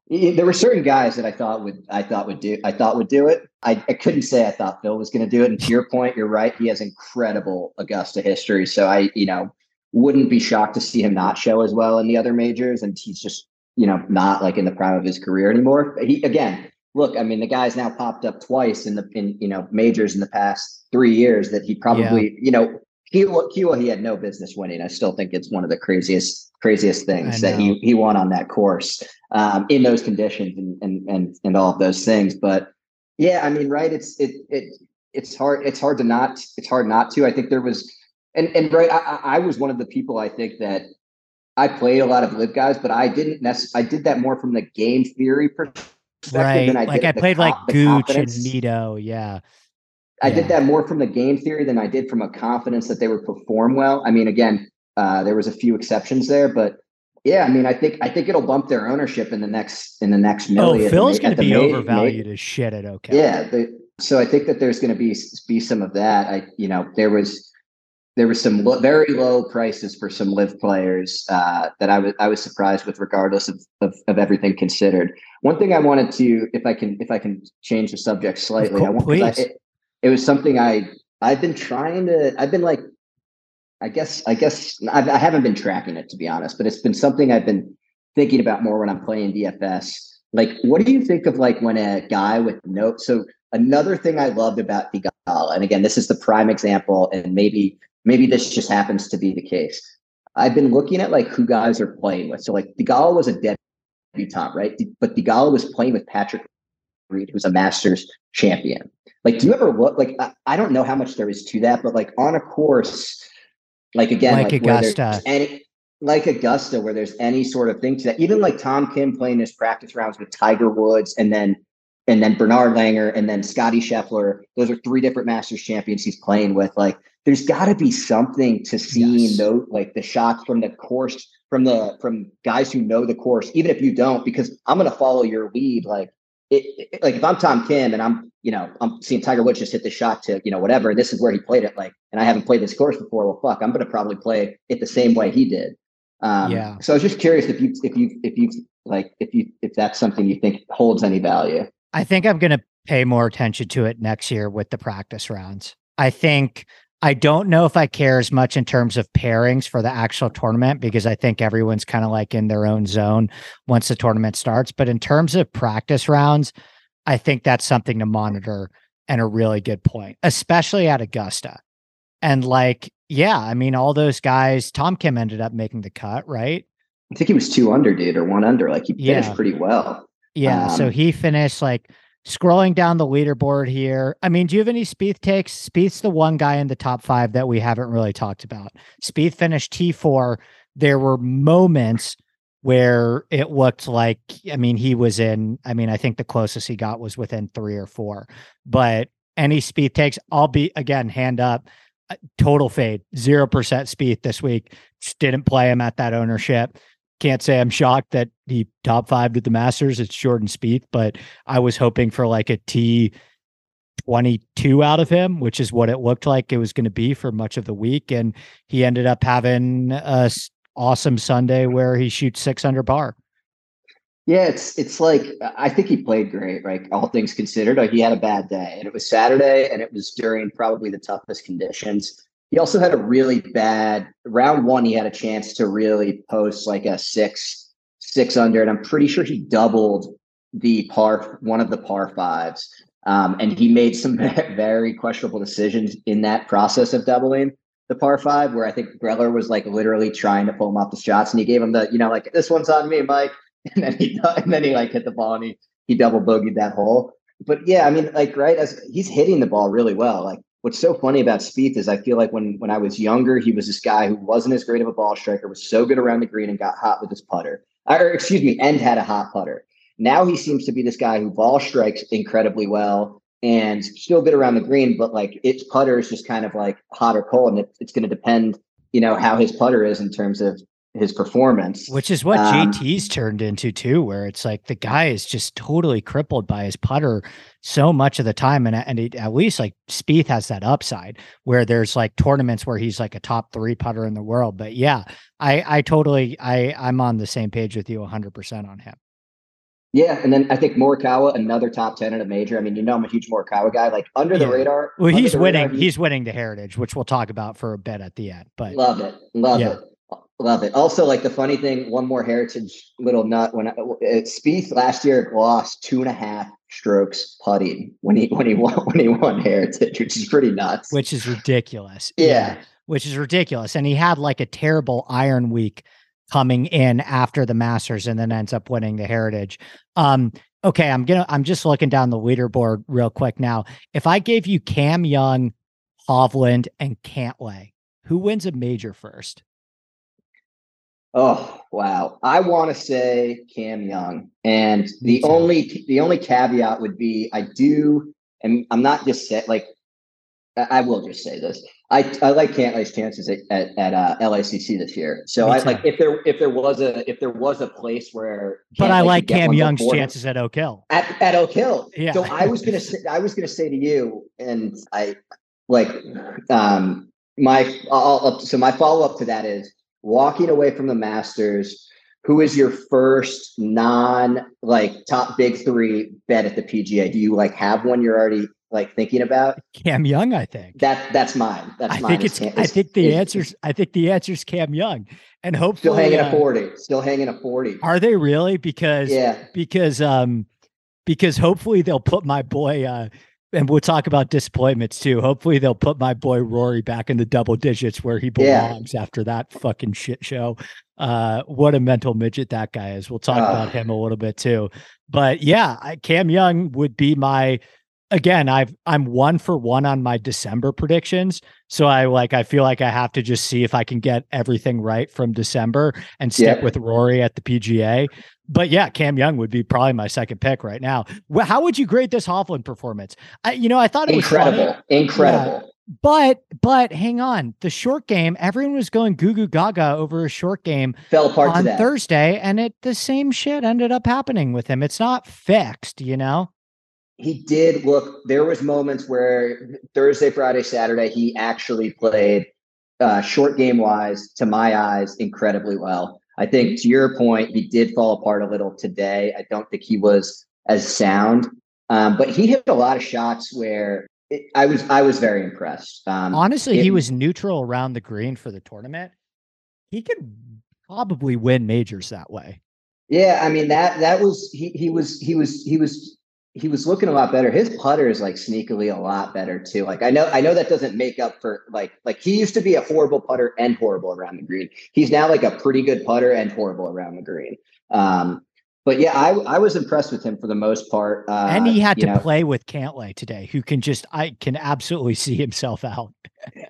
there were certain guys that I thought would I thought would do I thought would do it. I, I couldn't say I thought Phil was going to do it. And to your point, you're right. He has incredible Augusta history. So I you know wouldn't be shocked to see him not show as well in the other majors. And he's just you know not like in the prime of his career anymore. He again look. I mean the guy's now popped up twice in the in you know majors in the past three years that he probably yeah. you know Kiawah, Kiawah, he had no business winning. I still think it's one of the craziest, craziest things that he he won on that course um, in those conditions and and and and all of those things. But yeah, I mean, right? It's it it it's hard. It's hard to not. It's hard not to. I think there was, and and right. I, I was one of the people. I think that I played a lot of LIV guys, but I didn't necessarily. I did that more from the game theory perspective. Right. I like I played like Gooch and Mito. Yeah. I yeah. did that more from the game theory than I did from a confidence that they would perform well. I mean, again, uh, there was a few exceptions there, but yeah, I mean, I think I think it'll bump their ownership in the next in the next million. Oh, Phil's going to be overvalued as shit at OK. Yeah, the, so I think that there's going to be be some of that. I you know there was there was some lo- very low prices for some LIV players uh, that I was I was surprised with, regardless of, of, of everything considered. One thing I wanted to, if I can if I can change the subject slightly, course, I want I, it, it was something I I've been trying to I've been like I guess I guess I've, I have not been tracking it to be honest, but it's been something I've been thinking about more when I'm playing DFS. Like, what do you think of like when a guy with no? So another thing I loved about Theegala, and again, this is the prime example, and maybe maybe this just happens to be the case. I've been looking at like who guys are playing with. So like Theegala was a dead debutant, right? But Theegala was playing with Patrick Reed, who's a Masters champion. Like, do you ever look like I, I don't know how much there is to that, but like on a course, like again, like, like Augusta, any like Augusta, where there's any sort of thing to that, even like Tom Kim playing his practice rounds with Tiger Woods, and then and then Bernard Langer, and then Scotty Scheffler. Those are three different Masters champions he's playing with. Like, there's got to be something to seeing yes. those like the shots from the course from the from guys who know the course, even if you don't, because I'm going to follow your lead. Like, it, it, like if I'm Tom Kim and I'm, you know, I'm seeing Tiger Woods just hit the shot to, you know, whatever, and this is where he played it, like, and I haven't played this course before. Well, fuck, I'm going to probably play it the same way he did. Um, yeah. So I was just curious if you, if you, if you like, if you, if that's something you think holds any value. I think I'm going to pay more attention to it next year with the practice rounds. I think I don't know if I care as much in terms of pairings for the actual tournament because I think everyone's kind of like in their own zone once the tournament starts. But in terms of practice rounds, I think that's something to monitor and a really good point, especially at Augusta. And like, yeah, I mean, all those guys, Tom Kim ended up making the cut, right? I think he was two under, dude, or one under. Like he finished yeah. pretty well. Yeah. Um, so he finished like Scrolling down the leaderboard here. I mean, do you have any Spieth takes? Spieth's the one guy in the top five that we haven't really talked about. Spieth finished T4. There were moments where it looked like, I mean, he was in, I mean, I think the closest he got was within three or four. But any Spieth takes, I'll be, again, hand up. Uh, total fade, zero percent Spieth this week. Just didn't play him at that ownership. Can't say I'm shocked that he top five at the Masters. It's Jordan Spieth, but I was hoping for like a T 22 out of him, which is what it looked like it was going to be for much of the week. And he ended up having a awesome Sunday where he shoots six under par. Yeah, it's it's like I think he played great, right? All things considered, like he had a bad day, and it was Saturday, and it was during probably the toughest conditions. He also had a really bad round one. He had a chance to really post like a six six under, and I'm pretty sure he doubled the par one of the par fives, um, and he made some very questionable decisions in that process of doubling the par five, where I think Greller was like literally trying to pull him off the shots, and he gave him the you know like this one's on me, Mike and then he and then he like hit the ball and he he double bogeyed that hole. But yeah, I mean, like right as he's hitting the ball really well. Like what's so funny about Spieth is I feel like when when I was younger, he was this guy who wasn't as great of a ball striker, was so good around the green and got hot with his putter. Or excuse me, and had a hot putter. Now he seems to be this guy who ball strikes incredibly well and still good around the green, but like its putter is just kind of like hot or cold, and it, it's going to depend, you know, how his putter is in terms of his performance, which is what um, JT's turned into too, where it's like the guy is just totally crippled by his putter so much of the time, and and it, at least like Spieth has that upside where there's like tournaments where he's like a top three putter in the world. But yeah, I I totally I I'm on the same page with you 100 percent on him. Yeah, and then I think Morikawa, another top ten at a major. I mean, you know, I'm a huge Morikawa guy. Like under the radar. Well, he's winning. Radar, he's winning the Heritage, which we'll talk about for a bit at the end. But love it, love yeah. it. Love it. Also, like the funny thing, one more heritage little nut. When I, Spieth last year lost two and a half strokes putting when he when he won when he won heritage, which is pretty nuts. Which is ridiculous. Yeah. yeah. Which is ridiculous. And he had like a terrible iron week coming in after the Masters and then ends up winning the heritage. Um, okay, I'm gonna I'm just looking down the leaderboard real quick now. If I gave you Cam Young, Hovland, and Cantlay, who wins a major first? Oh wow! I want to say Cam Young, and the only the only caveat would be I do, and I'm not just say like I will just say this. I, I like Cantlay's chances at at, at uh, LACC this year. So I like if there if there was a if there was a place where but I like Cam Young's chances at Oak Hill at at Oak Hill. Yeah. So I was gonna say I was gonna say to you, and I like um my I'll, so my follow up to that is walking away from the Masters, who is your first non like top big three bet at the PGA? Do you like have one you're already like thinking about? Cam Young, I think. That that's mine. That's I mine. Think it's, it's, I think the answer's I think the answer's Cam Young. And hopefully still hanging uh, a 40. Still hanging a 40. Are they really? Because yeah, because um because hopefully they'll put my boy uh and we'll talk about disappointments too. Hopefully they'll put my boy Rory back in the double digits where he belongs yeah. after that fucking shit show. Uh, what a mental midget that guy is. We'll talk uh, about him a little bit too. But yeah, I, Cam Young would be my again, I've I'm one for one on my December predictions. So I like I feel like I have to just see if I can get everything right from December and stick yeah. with Rory at the PGA. But yeah, Cam Young would be probably my second pick right now. Well, how would you grade this Hovland performance? I, you know, I thought it incredible, was incredible. Yeah. But but hang on, the short game, everyone was going goo goo gaga over a short game fell apart on Thursday, and it the same shit ended up happening with him. It's not fixed, you know he did look there was moments where thursday friday saturday he actually played uh, short game wise to my eyes incredibly well i think to your point he did fall apart a little today. I don't think he was as sound um, but he hit a lot of shots where it, i was i was very impressed. Um, honestly it, he was neutral around the green for the tournament. He could probably win majors that way. Yeah i mean that that was he he was he was he was he was looking a lot better. His putter is like sneakily a lot better too. Like I know, I know that doesn't make up for like like he used to be a horrible putter and horrible around the green. He's now like a pretty good putter and horrible around the green. Um, but yeah, I I was impressed with him for the most part. Uh, and he had to know. play with Cantlay today, who can just I can absolutely see himself out.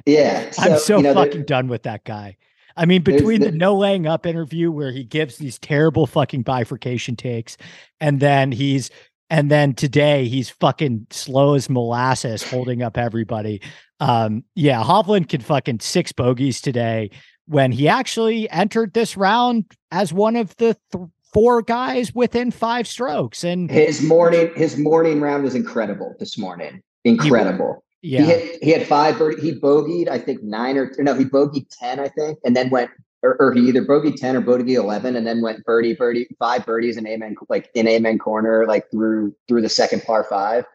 Yeah, so, I'm so you know, fucking done with that guy. I mean, between the, the, no laying up interview where he gives these terrible fucking bifurcation takes, and then he's and then today he's fucking slow as molasses holding up everybody. Um, yeah, Hovland can fucking six bogeys today when he actually entered this round as one of the th- four guys within five strokes. And his morning his morning round was incredible this morning. Incredible. He, yeah. He had, he had five bird he bogeyed, I think nine or, or no, he bogeyed 10, I think, and then went or, or, he either bogeyed 10 or bogeyed 11 and then went birdie birdie five birdies in amen like in amen corner like through through the second par five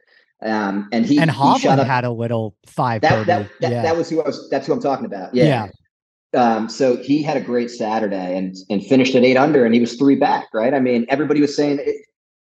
um and he and Hovland he had a little five that, that, that, yeah. that, was who I was that's who I'm talking about yeah. yeah um, so he had a great Saturday and and finished at eight under, and he was three back. Right? I mean, everybody was saying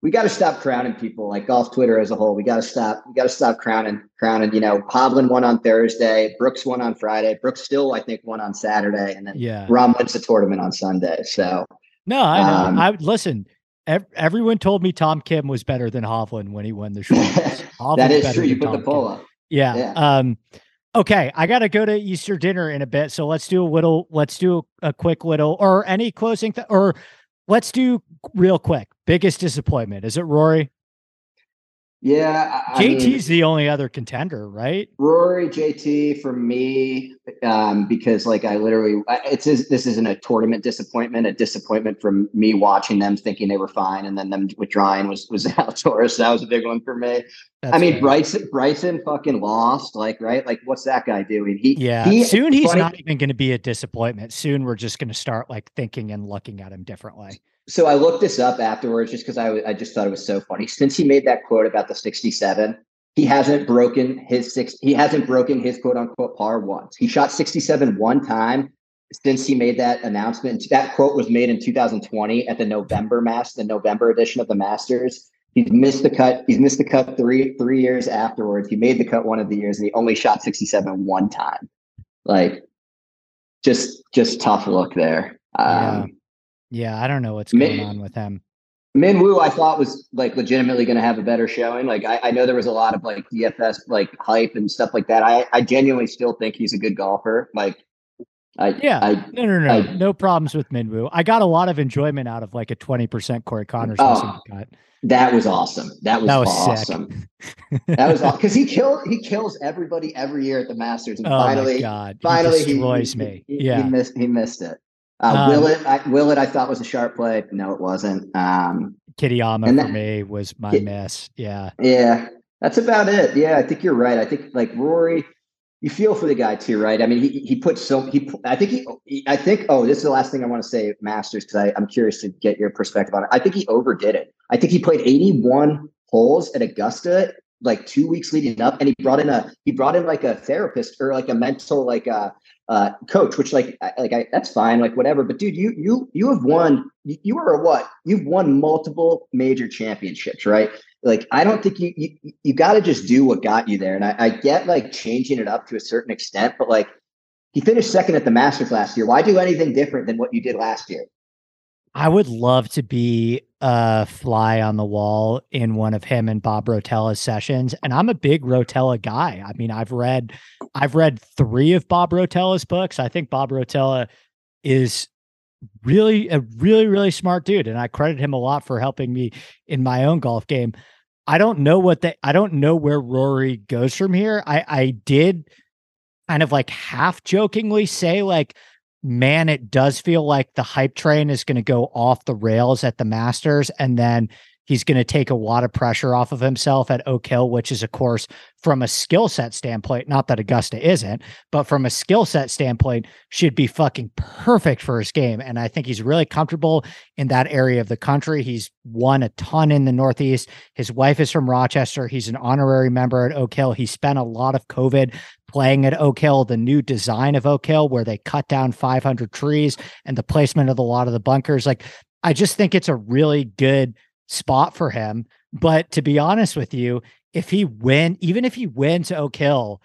we got to stop crowning people, like golf Twitter as a whole. We got to stop. We got to stop crowning crowning. You know, Hovland won on Thursday, Brooks won on Friday, Brooks still I think won on Saturday, and then yeah, Rahm wins the tournament on Sunday. So no, I know. Um, I listen. Ev- everyone told me Tom Kim was better than Hovland when he won the short. that is true. You put Tom the poll up. Yeah. yeah. Um, Okay, I got to go to Easter dinner in a bit, so let's do a little. Let's do a quick little, or any closing, th- or let's do real quick. Biggest disappointment is it Rory? Yeah, I JT's mean, the only other contender, right? Rory, JT for me, um, because like I literally, it's this isn't a tournament disappointment, a disappointment from me watching them thinking they were fine and then them withdrawing was was outdoors. That was a big one for me. That's I mean, fair. Bryson, Bryson fucking lost, like right, like what's that guy doing? He yeah. He, soon he's funny, not even going to be a disappointment. Soon we're just going to start like thinking and looking at him differently so I looked this up afterwards just because I, I just thought it was so funny. Since he made that quote about the 67, he hasn't broken his six. He hasn't broken his quote unquote par once. He shot 67 one time since he made that announcement. That quote was made in 2020 at the November Mass, the November edition of the Masters. He's missed the cut. He's missed the cut three three years afterwards. He made the cut one of the years, and he only shot 67 one time. Like, just just tough look there. Um, yeah, I don't know what's going Min, on with him. Min Woo, I thought was like legitimately going to have a better showing. Like I, I, know there was a lot of like DFS like hype and stuff like that. I, I genuinely still think he's a good golfer. Like, I yeah, I, no, no, no, I, no problems with Min Woo. I got a lot of enjoyment out of like a twenty percent Corey Conners oh, cut. That was awesome. That was, that was awesome. that was because he killed he kills everybody every year at the Masters, and oh finally, God. finally he destroys he, me. He, yeah, he missed he missed it. Uh, um, Willett? I, Willett? I thought was a sharp play. No, it wasn't. Um, Kitayama that, for me was my it, miss. Yeah, yeah, that's about it. Yeah, I think you're right. I think like Rory, you feel for the guy too, right? I mean, he he put so he. I think he. I think. Oh, this is the last thing I want to say, Masters, because I'm curious to get your perspective on it. I think he overdid it. I think he played 81 holes at Augusta like two weeks leading up, and he brought in a he brought in like a therapist or like a mental like a uh, coach, which like like I, that's fine, like whatever. But dude, you you you have won. You are a what? You've won multiple major championships, right? Like I don't think you you, you got to just do what got you there. And I, I get like changing it up to a certain extent, but like he finished second at the Masters last year. Why do anything different than what you did last year? I would love to be a fly on the wall in one of him and Bob Rotella's sessions. And I'm a big Rotella guy. I mean, I've read I've read three of Bob Rotella's books. I think Bob Rotella is really a really, really smart dude. And I credit him a lot for helping me in my own golf game. I don't know what the I don't know where Rory goes from here. I I did kind of like half jokingly say like man, it does feel like the hype train is going to go off the rails at the Masters. And then he's going to take a lot of pressure off of himself at Oak Hill, which is, of course, from a skill set standpoint, not that Augusta isn't, but from a skill set standpoint, should be fucking perfect for his game. And I think he's really comfortable in that area of the country. He's won a ton in the Northeast. His wife is from Rochester. He's an honorary member at Oak Hill. He spent a lot of COVID playing at Oak Hill, the new design of Oak Hill, where they cut down 500 trees and the placement of a lot of the bunkers. Like, I just think it's a really good spot for him. But to be honest with you, if he win, even if he wins Oak Hill,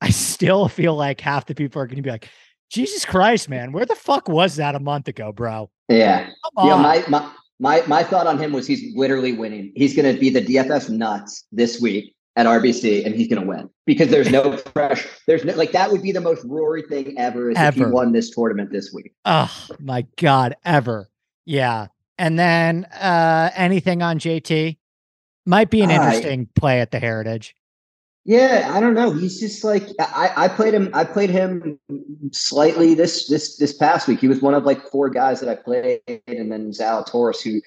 I still feel like half the people are going to be like, Jesus Christ, man, where the fuck was that a month ago, bro? Yeah. Yeah. My, my, my, my thought on him was he's literally winning. He's going to be the DFS nuts this week at RBC and he's going to win because there's no pressure. There's no, like, that would be the most Rory thing ever, ever. if he won this tournament this week. Oh my God, ever. Yeah. And then uh anything on JT might be an interesting play at the Heritage. Yeah, I don't know. He's just like I, I played him. I played him slightly this this this past week. He was one of like four guys that I played, and then Zalatoris who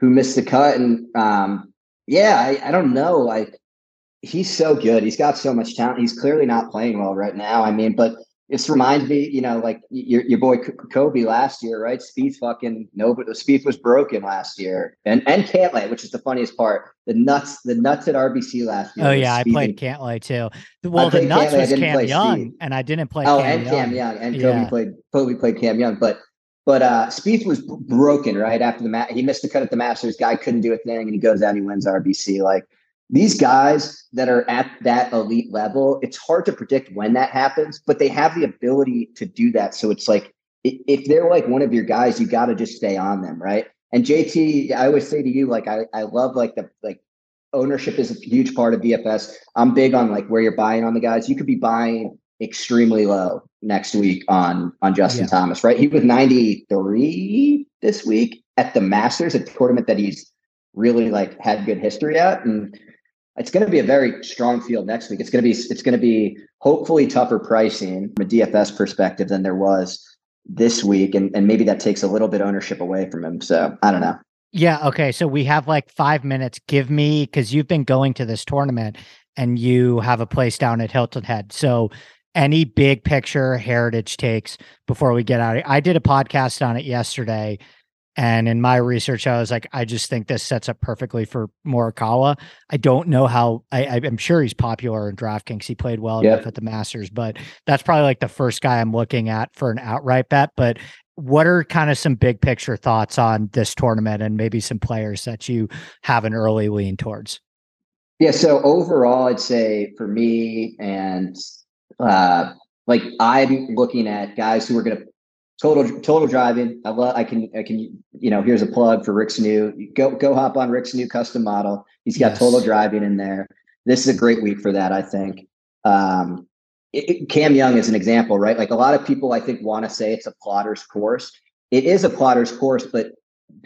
who missed the cut. And um, yeah, I, I don't know. Like he's so good. He's got so much talent. He's clearly not playing well right now. I mean, but this reminds me, you know, like your your boy Kobe last year, right? Spieth fucking no, but Spieth was broken last year, and and Cantlay, which is the funniest part. The nuts, the nuts at RBC last year. Oh yeah, I played Cantlay too. Well, the nuts was Cam Young, and I didn't play. Oh, Cam and Young. Cam Young, and Kobe yeah. played. Kobe played Cam Young, but but uh Spieth was broken right after the match. He missed the cut at the Masters. Guy couldn't do a thing, and he goes out and he wins RBC. Like these guys that are at that elite level, it's hard to predict when that happens, but they have the ability to do that. So it's like if they're like one of your guys, you got to just stay on them, right? And JT, I always say to you, like I, I love like the like ownership is a huge part of DFS. I'm big on like where you're buying on the guys. You could be buying extremely low next week on on Justin yeah. Thomas, right? He was 93 this week at the Masters, a tournament that he's really like had good history at, and it's going to be a very strong field next week. It's going to be it's going to be hopefully tougher pricing from a DFS perspective than there was this week, and and maybe that takes a little bit ownership away from him. So I don't know. Yeah. Okay. So we have like five minutes. Give me because you've been going to this tournament and you have a place down at Hilton Head. So any big picture heritage takes before we get out. I did a podcast on it yesterday and in my research, I was like, I just think this sets up perfectly for Morikawa. I don't know how. I, am sure he's popular in DraftKings. He played well yep. enough at the Masters, but that's probably like the first guy I'm looking at for an outright bet. But what are kind of some big picture thoughts on this tournament and maybe some players that you have an early lean towards? Yeah. So overall, I'd say for me and uh, like I'm looking at guys who are going to total total driving. I love. I can. I can. You know, here's a plug for Rick's new. Go go hop on Rick's new custom model. He's got yes. total driving in there. This is a great week for that. I think. Um, it, it, Cam Young is an example, right? Like a lot of people, I think, want to say it's a plodder's course. It is a plodder's course, but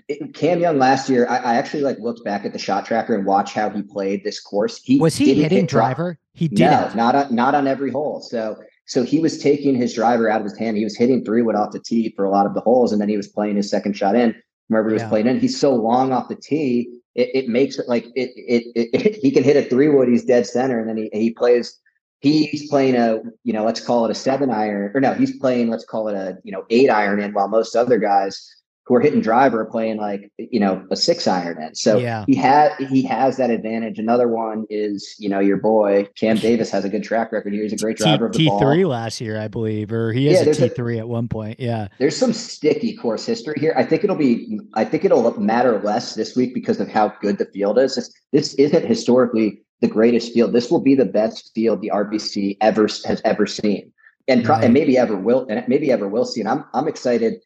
it, Cam Young last year, I, I, actually like looked back at the shot tracker and watched how he played this course. He was he hitting hit driver. He did no, not on, not on every hole. So so he was taking his driver out of his hand. He was hitting three wood off the tee for a lot of the holes, and then he was playing his second shot in. Wherever he was playing in, he's so long off the tee, it, it makes it like it, it, it, it, He can hit a three wood, he's dead center, and then he he plays. He's playing a you know let's call it a seven iron, or no, he's playing let's call it a you know eight iron in, while most other guys who are hitting driver playing like you know a six iron in. So yeah. he had he has that advantage. Another one is you know your boy Cam Davis has a good track record here. He's a great driver T- of the T3 last year, I believe, or he is yeah, a T3 a, at one point. Yeah, there's some sticky course history here. I think it'll be I think it'll matter less this week because of how good the field is. This, this isn't historically the greatest field. This will be the best field the RBC ever has ever seen. And, pro- right. and maybe ever will and maybe ever will see. And I'm I'm excited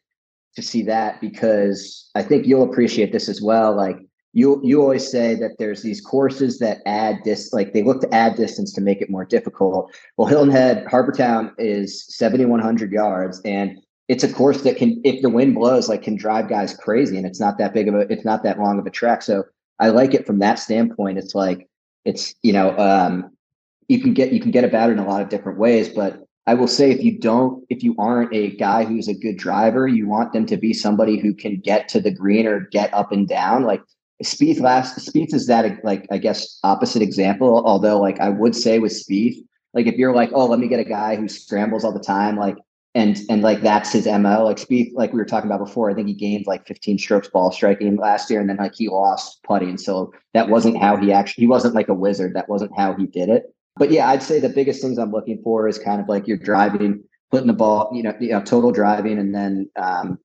to see that because I think you'll appreciate this as well. Like you you always say that there's these courses that add this like they look to add distance to make it more difficult. Well, Hilton Head, Harbour Town is 7,100 yards and it's a course that can, if the wind blows, like can drive guys crazy, and it's not that big of a, it's not that long of a track. So I like it from that standpoint. It's like it's you know um, you can get you can get about it in a lot of different ways, but I will say if you don't, if you aren't a guy who's a good driver, you want them to be somebody who can get to the green or get up and down. Like Spieth last Spieth is that like I guess opposite example. Although like I would say with Spieth, like if you're like, oh, let me get a guy who scrambles all the time, like and and like that's his mo. Like Spieth, like we were talking about before, I think he gained like 15 strokes ball striking last year, and then like he lost putting. So that wasn't how he actually. He wasn't like a wizard. That wasn't how he did it but yeah, I'd say the biggest things I'm looking for is kind of like you're driving, putting the ball, you know, you know, total driving, and then um,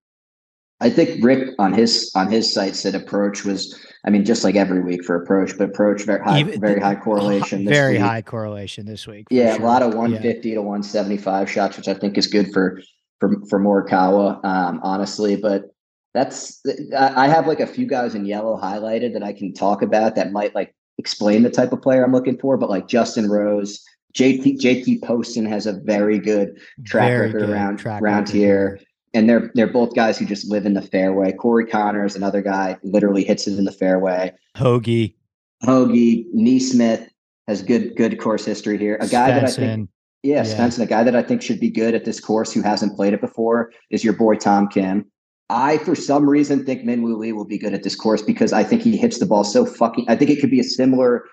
I think Rick on his on his site said approach was, I mean, just like every week for approach, but approach very high, Even, very high correlation. very week. high correlation this week. Yeah, sure. a lot of 150 yeah. to 175 shots, which I think is good for for for Morikawa, um, honestly. But that's I have like a few guys in yellow highlighted that I can talk about that might like explain the type of player I'm looking for, but like Justin Rose, JT JT Poston has a very good track very record good around track around record. here. And they're they're both guys who just live in the fairway. Corey Conners, another guy, literally hits it in the fairway. Hoagie. Hoagie, NeSmith. has good good course history here. A guy that I think yeah, yeah, Svensson, a guy that I think should be good at this course who hasn't played it before is your boy Tom Kim. I, for some reason, think Min Minwoo Lee will be good at this course because I think he hits the ball so fucking. I think it could be a similar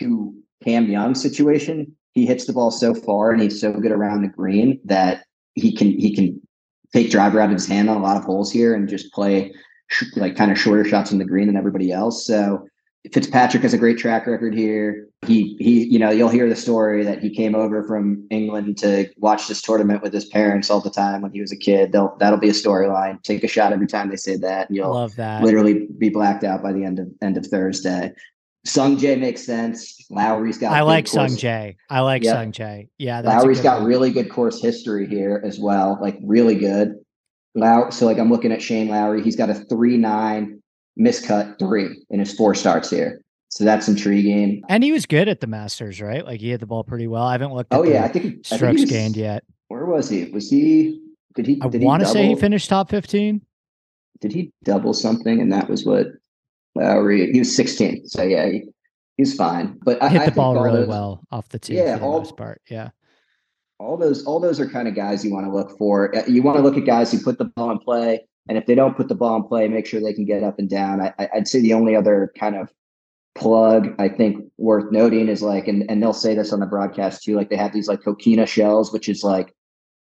to Cam Young situation. He hits the ball so far and he's so good around the green that he can he can take driver out of his hand on a lot of holes here and just play sh- like kind of shorter shots on the green than everybody else. So Fitzpatrick has a great track record here. He he, you know, you'll hear the story that he came over from England to watch this tournament with his parents all the time when he was a kid. They'll that'll be a storyline. Take a shot every time they say that. And you'll Love that. literally be blacked out by the end of end of Thursday. Sung Jae makes sense. Lowry's got. I like Sung Jae. I like yep. Sung Jae. Yeah, Lowry's got one. really good course history here as well. Like really good. Low. So like I'm looking at Shane Lowry. He's got a three nine miscut three in his four starts here. So that's intriguing. And he was good at the Masters, right? Like he hit the ball pretty well. I haven't looked. oh yeah, I think strokes I think was, gained yet. Where was he? Was he? Did he? I want to say he finished top fifteen. Did he double something? And that was what Lowry. He was 16. So yeah, he, he's fine. But hit I, the I ball really those, well off the tee. Yeah, all part. Yeah. All those, all those are kind of guys you want to look for. Uh, you want to look at guys who put the ball in play and if they don't put the ball in play, make sure they can get up and down. I, would say the only other kind of plug I think worth noting is like, and, and they'll say this on the broadcast too, like they have these like coquina shells, which is like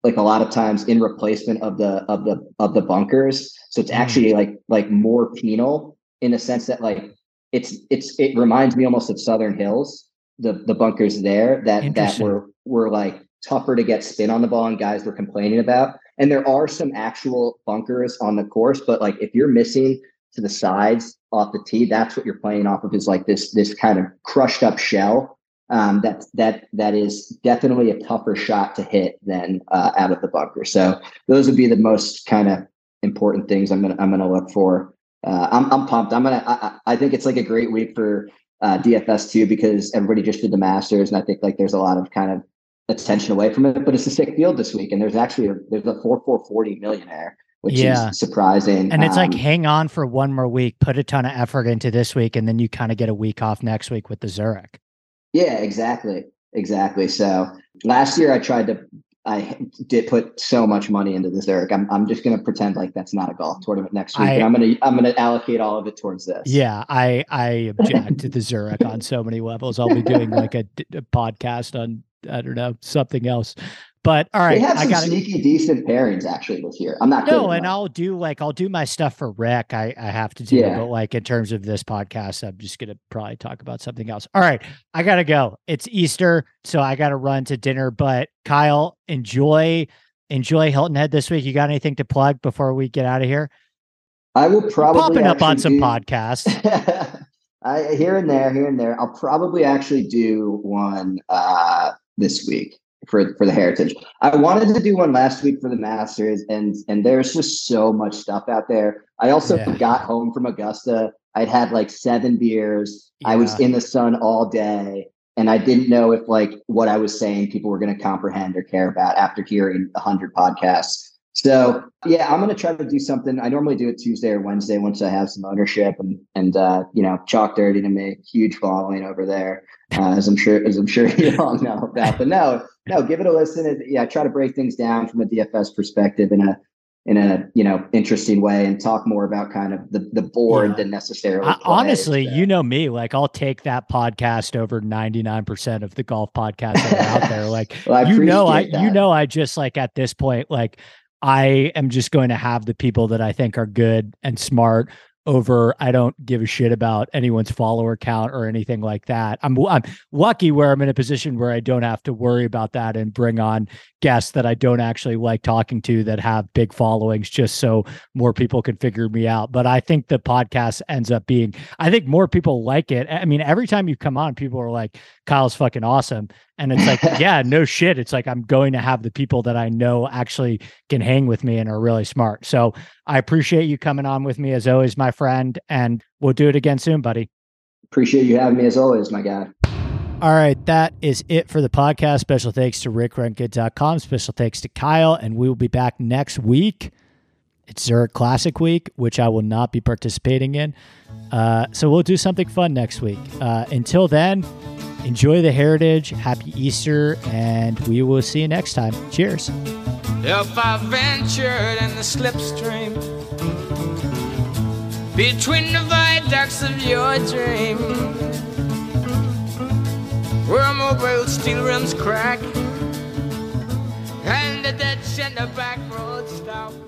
like a lot of times in replacement of the of the of the bunkers. So it's mm. actually like like more penal in the sense that like it's it's it reminds me almost of Southern Hills, the the bunkers there that that were were like tougher to get spin on the ball and guys were complaining about. And there are some actual bunkers on the course, but like if you're missing to the sides off the tee, that's what you're playing off of is like this this kind of crushed up shell. Um, that that that is definitely a tougher shot to hit than uh, out of the bunker. So those would be the most kind of important things I'm gonna I'm gonna look for. Uh, I'm I'm pumped. I'm gonna I, I think it's like a great week for uh, DFS too because everybody just did the Masters, and I think like there's a lot of kind of attention away from it. But it's a sick field this week, and there's actually a, there's a four four forty millionaire, which yeah. is surprising. And it's um, like hang on for one more week, put a ton of effort into this week, and then you kind of get a week off next week with the Zurich. Yeah, exactly, exactly. So last year I tried to. I did put so much money into the Zurich. I'm, I'm just going to pretend like that's not a golf tournament next week. I, am going to I'm going to allocate all of it towards this. Yeah, I I object to the Zurich on so many levels. I'll be doing like a, a podcast on I don't know something else. But all right, they have some I got sneaky decent pairings actually this year. I'm not going to. no, and. I'll do like I'll do my stuff for rec. I I have to do, yeah. but like in terms of this podcast, I'm just gonna probably talk about something else. All right, I gotta go. It's Easter, so I gotta run to dinner. But Kyle, enjoy enjoy Hilton Head this week. You got anything to plug before we get out of here? I will probably popping up on some do... podcasts. I here and there, here and there. I'll probably actually do one uh this week for for the heritage. I wanted to do one last week for the Masters, and and there's just so much stuff out there. I also yeah. got home from Augusta. I'd had like seven beers. Yeah. I was in the sun all day, and I didn't know if like what I was saying people were going to comprehend or care about after hearing a hundred podcasts. So yeah, I'm going to try to do something. I normally do it Tuesday or Wednesday once I have some ownership and and uh, you know chalk dirty to me. Huge following over there, uh, as I'm sure as I'm sure you all know about. But no, no, give it a listen. And, yeah, I try to break things down from a DFS perspective in a in a you know interesting way and talk more about kind of the the board yeah. than necessarily. I, honestly, so. you know me, like I'll take that podcast over ninety nine percent of the golf podcasts that are out there. Like well, you know, I that. you know I just like at this point like I am just going to have the people that I think are good and smart over I don't give a shit about anyone's follower count or anything like that. I'm I'm lucky where I'm in a position where I don't have to worry about that and bring on guests that I don't actually like talking to that have big followings just so more people can figure me out. But I think the podcast ends up being I think more people like it. I mean, every time you come on, people are like, Kyle's fucking awesome. And it's like, yeah, no shit. It's like I'm going to have the people that I know actually can hang with me and are really smart. So I appreciate you coming on with me as always, my friend. And we'll do it again soon, buddy. Appreciate you having me as always, my guy. All right, that is it for the podcast. Special thanks to rickrungood.com. Special thanks to Kyle, and we will be back next week. It's Zurich Classic Week, which I will not be participating in. Uh, so we'll do something fun next week. Uh, until then, Enjoy the heritage. Happy Easter, and we will see you next time. Cheers. If I ventured in the slipstream between the viaducts of your dream, where mobile steel rims crack and the back stop.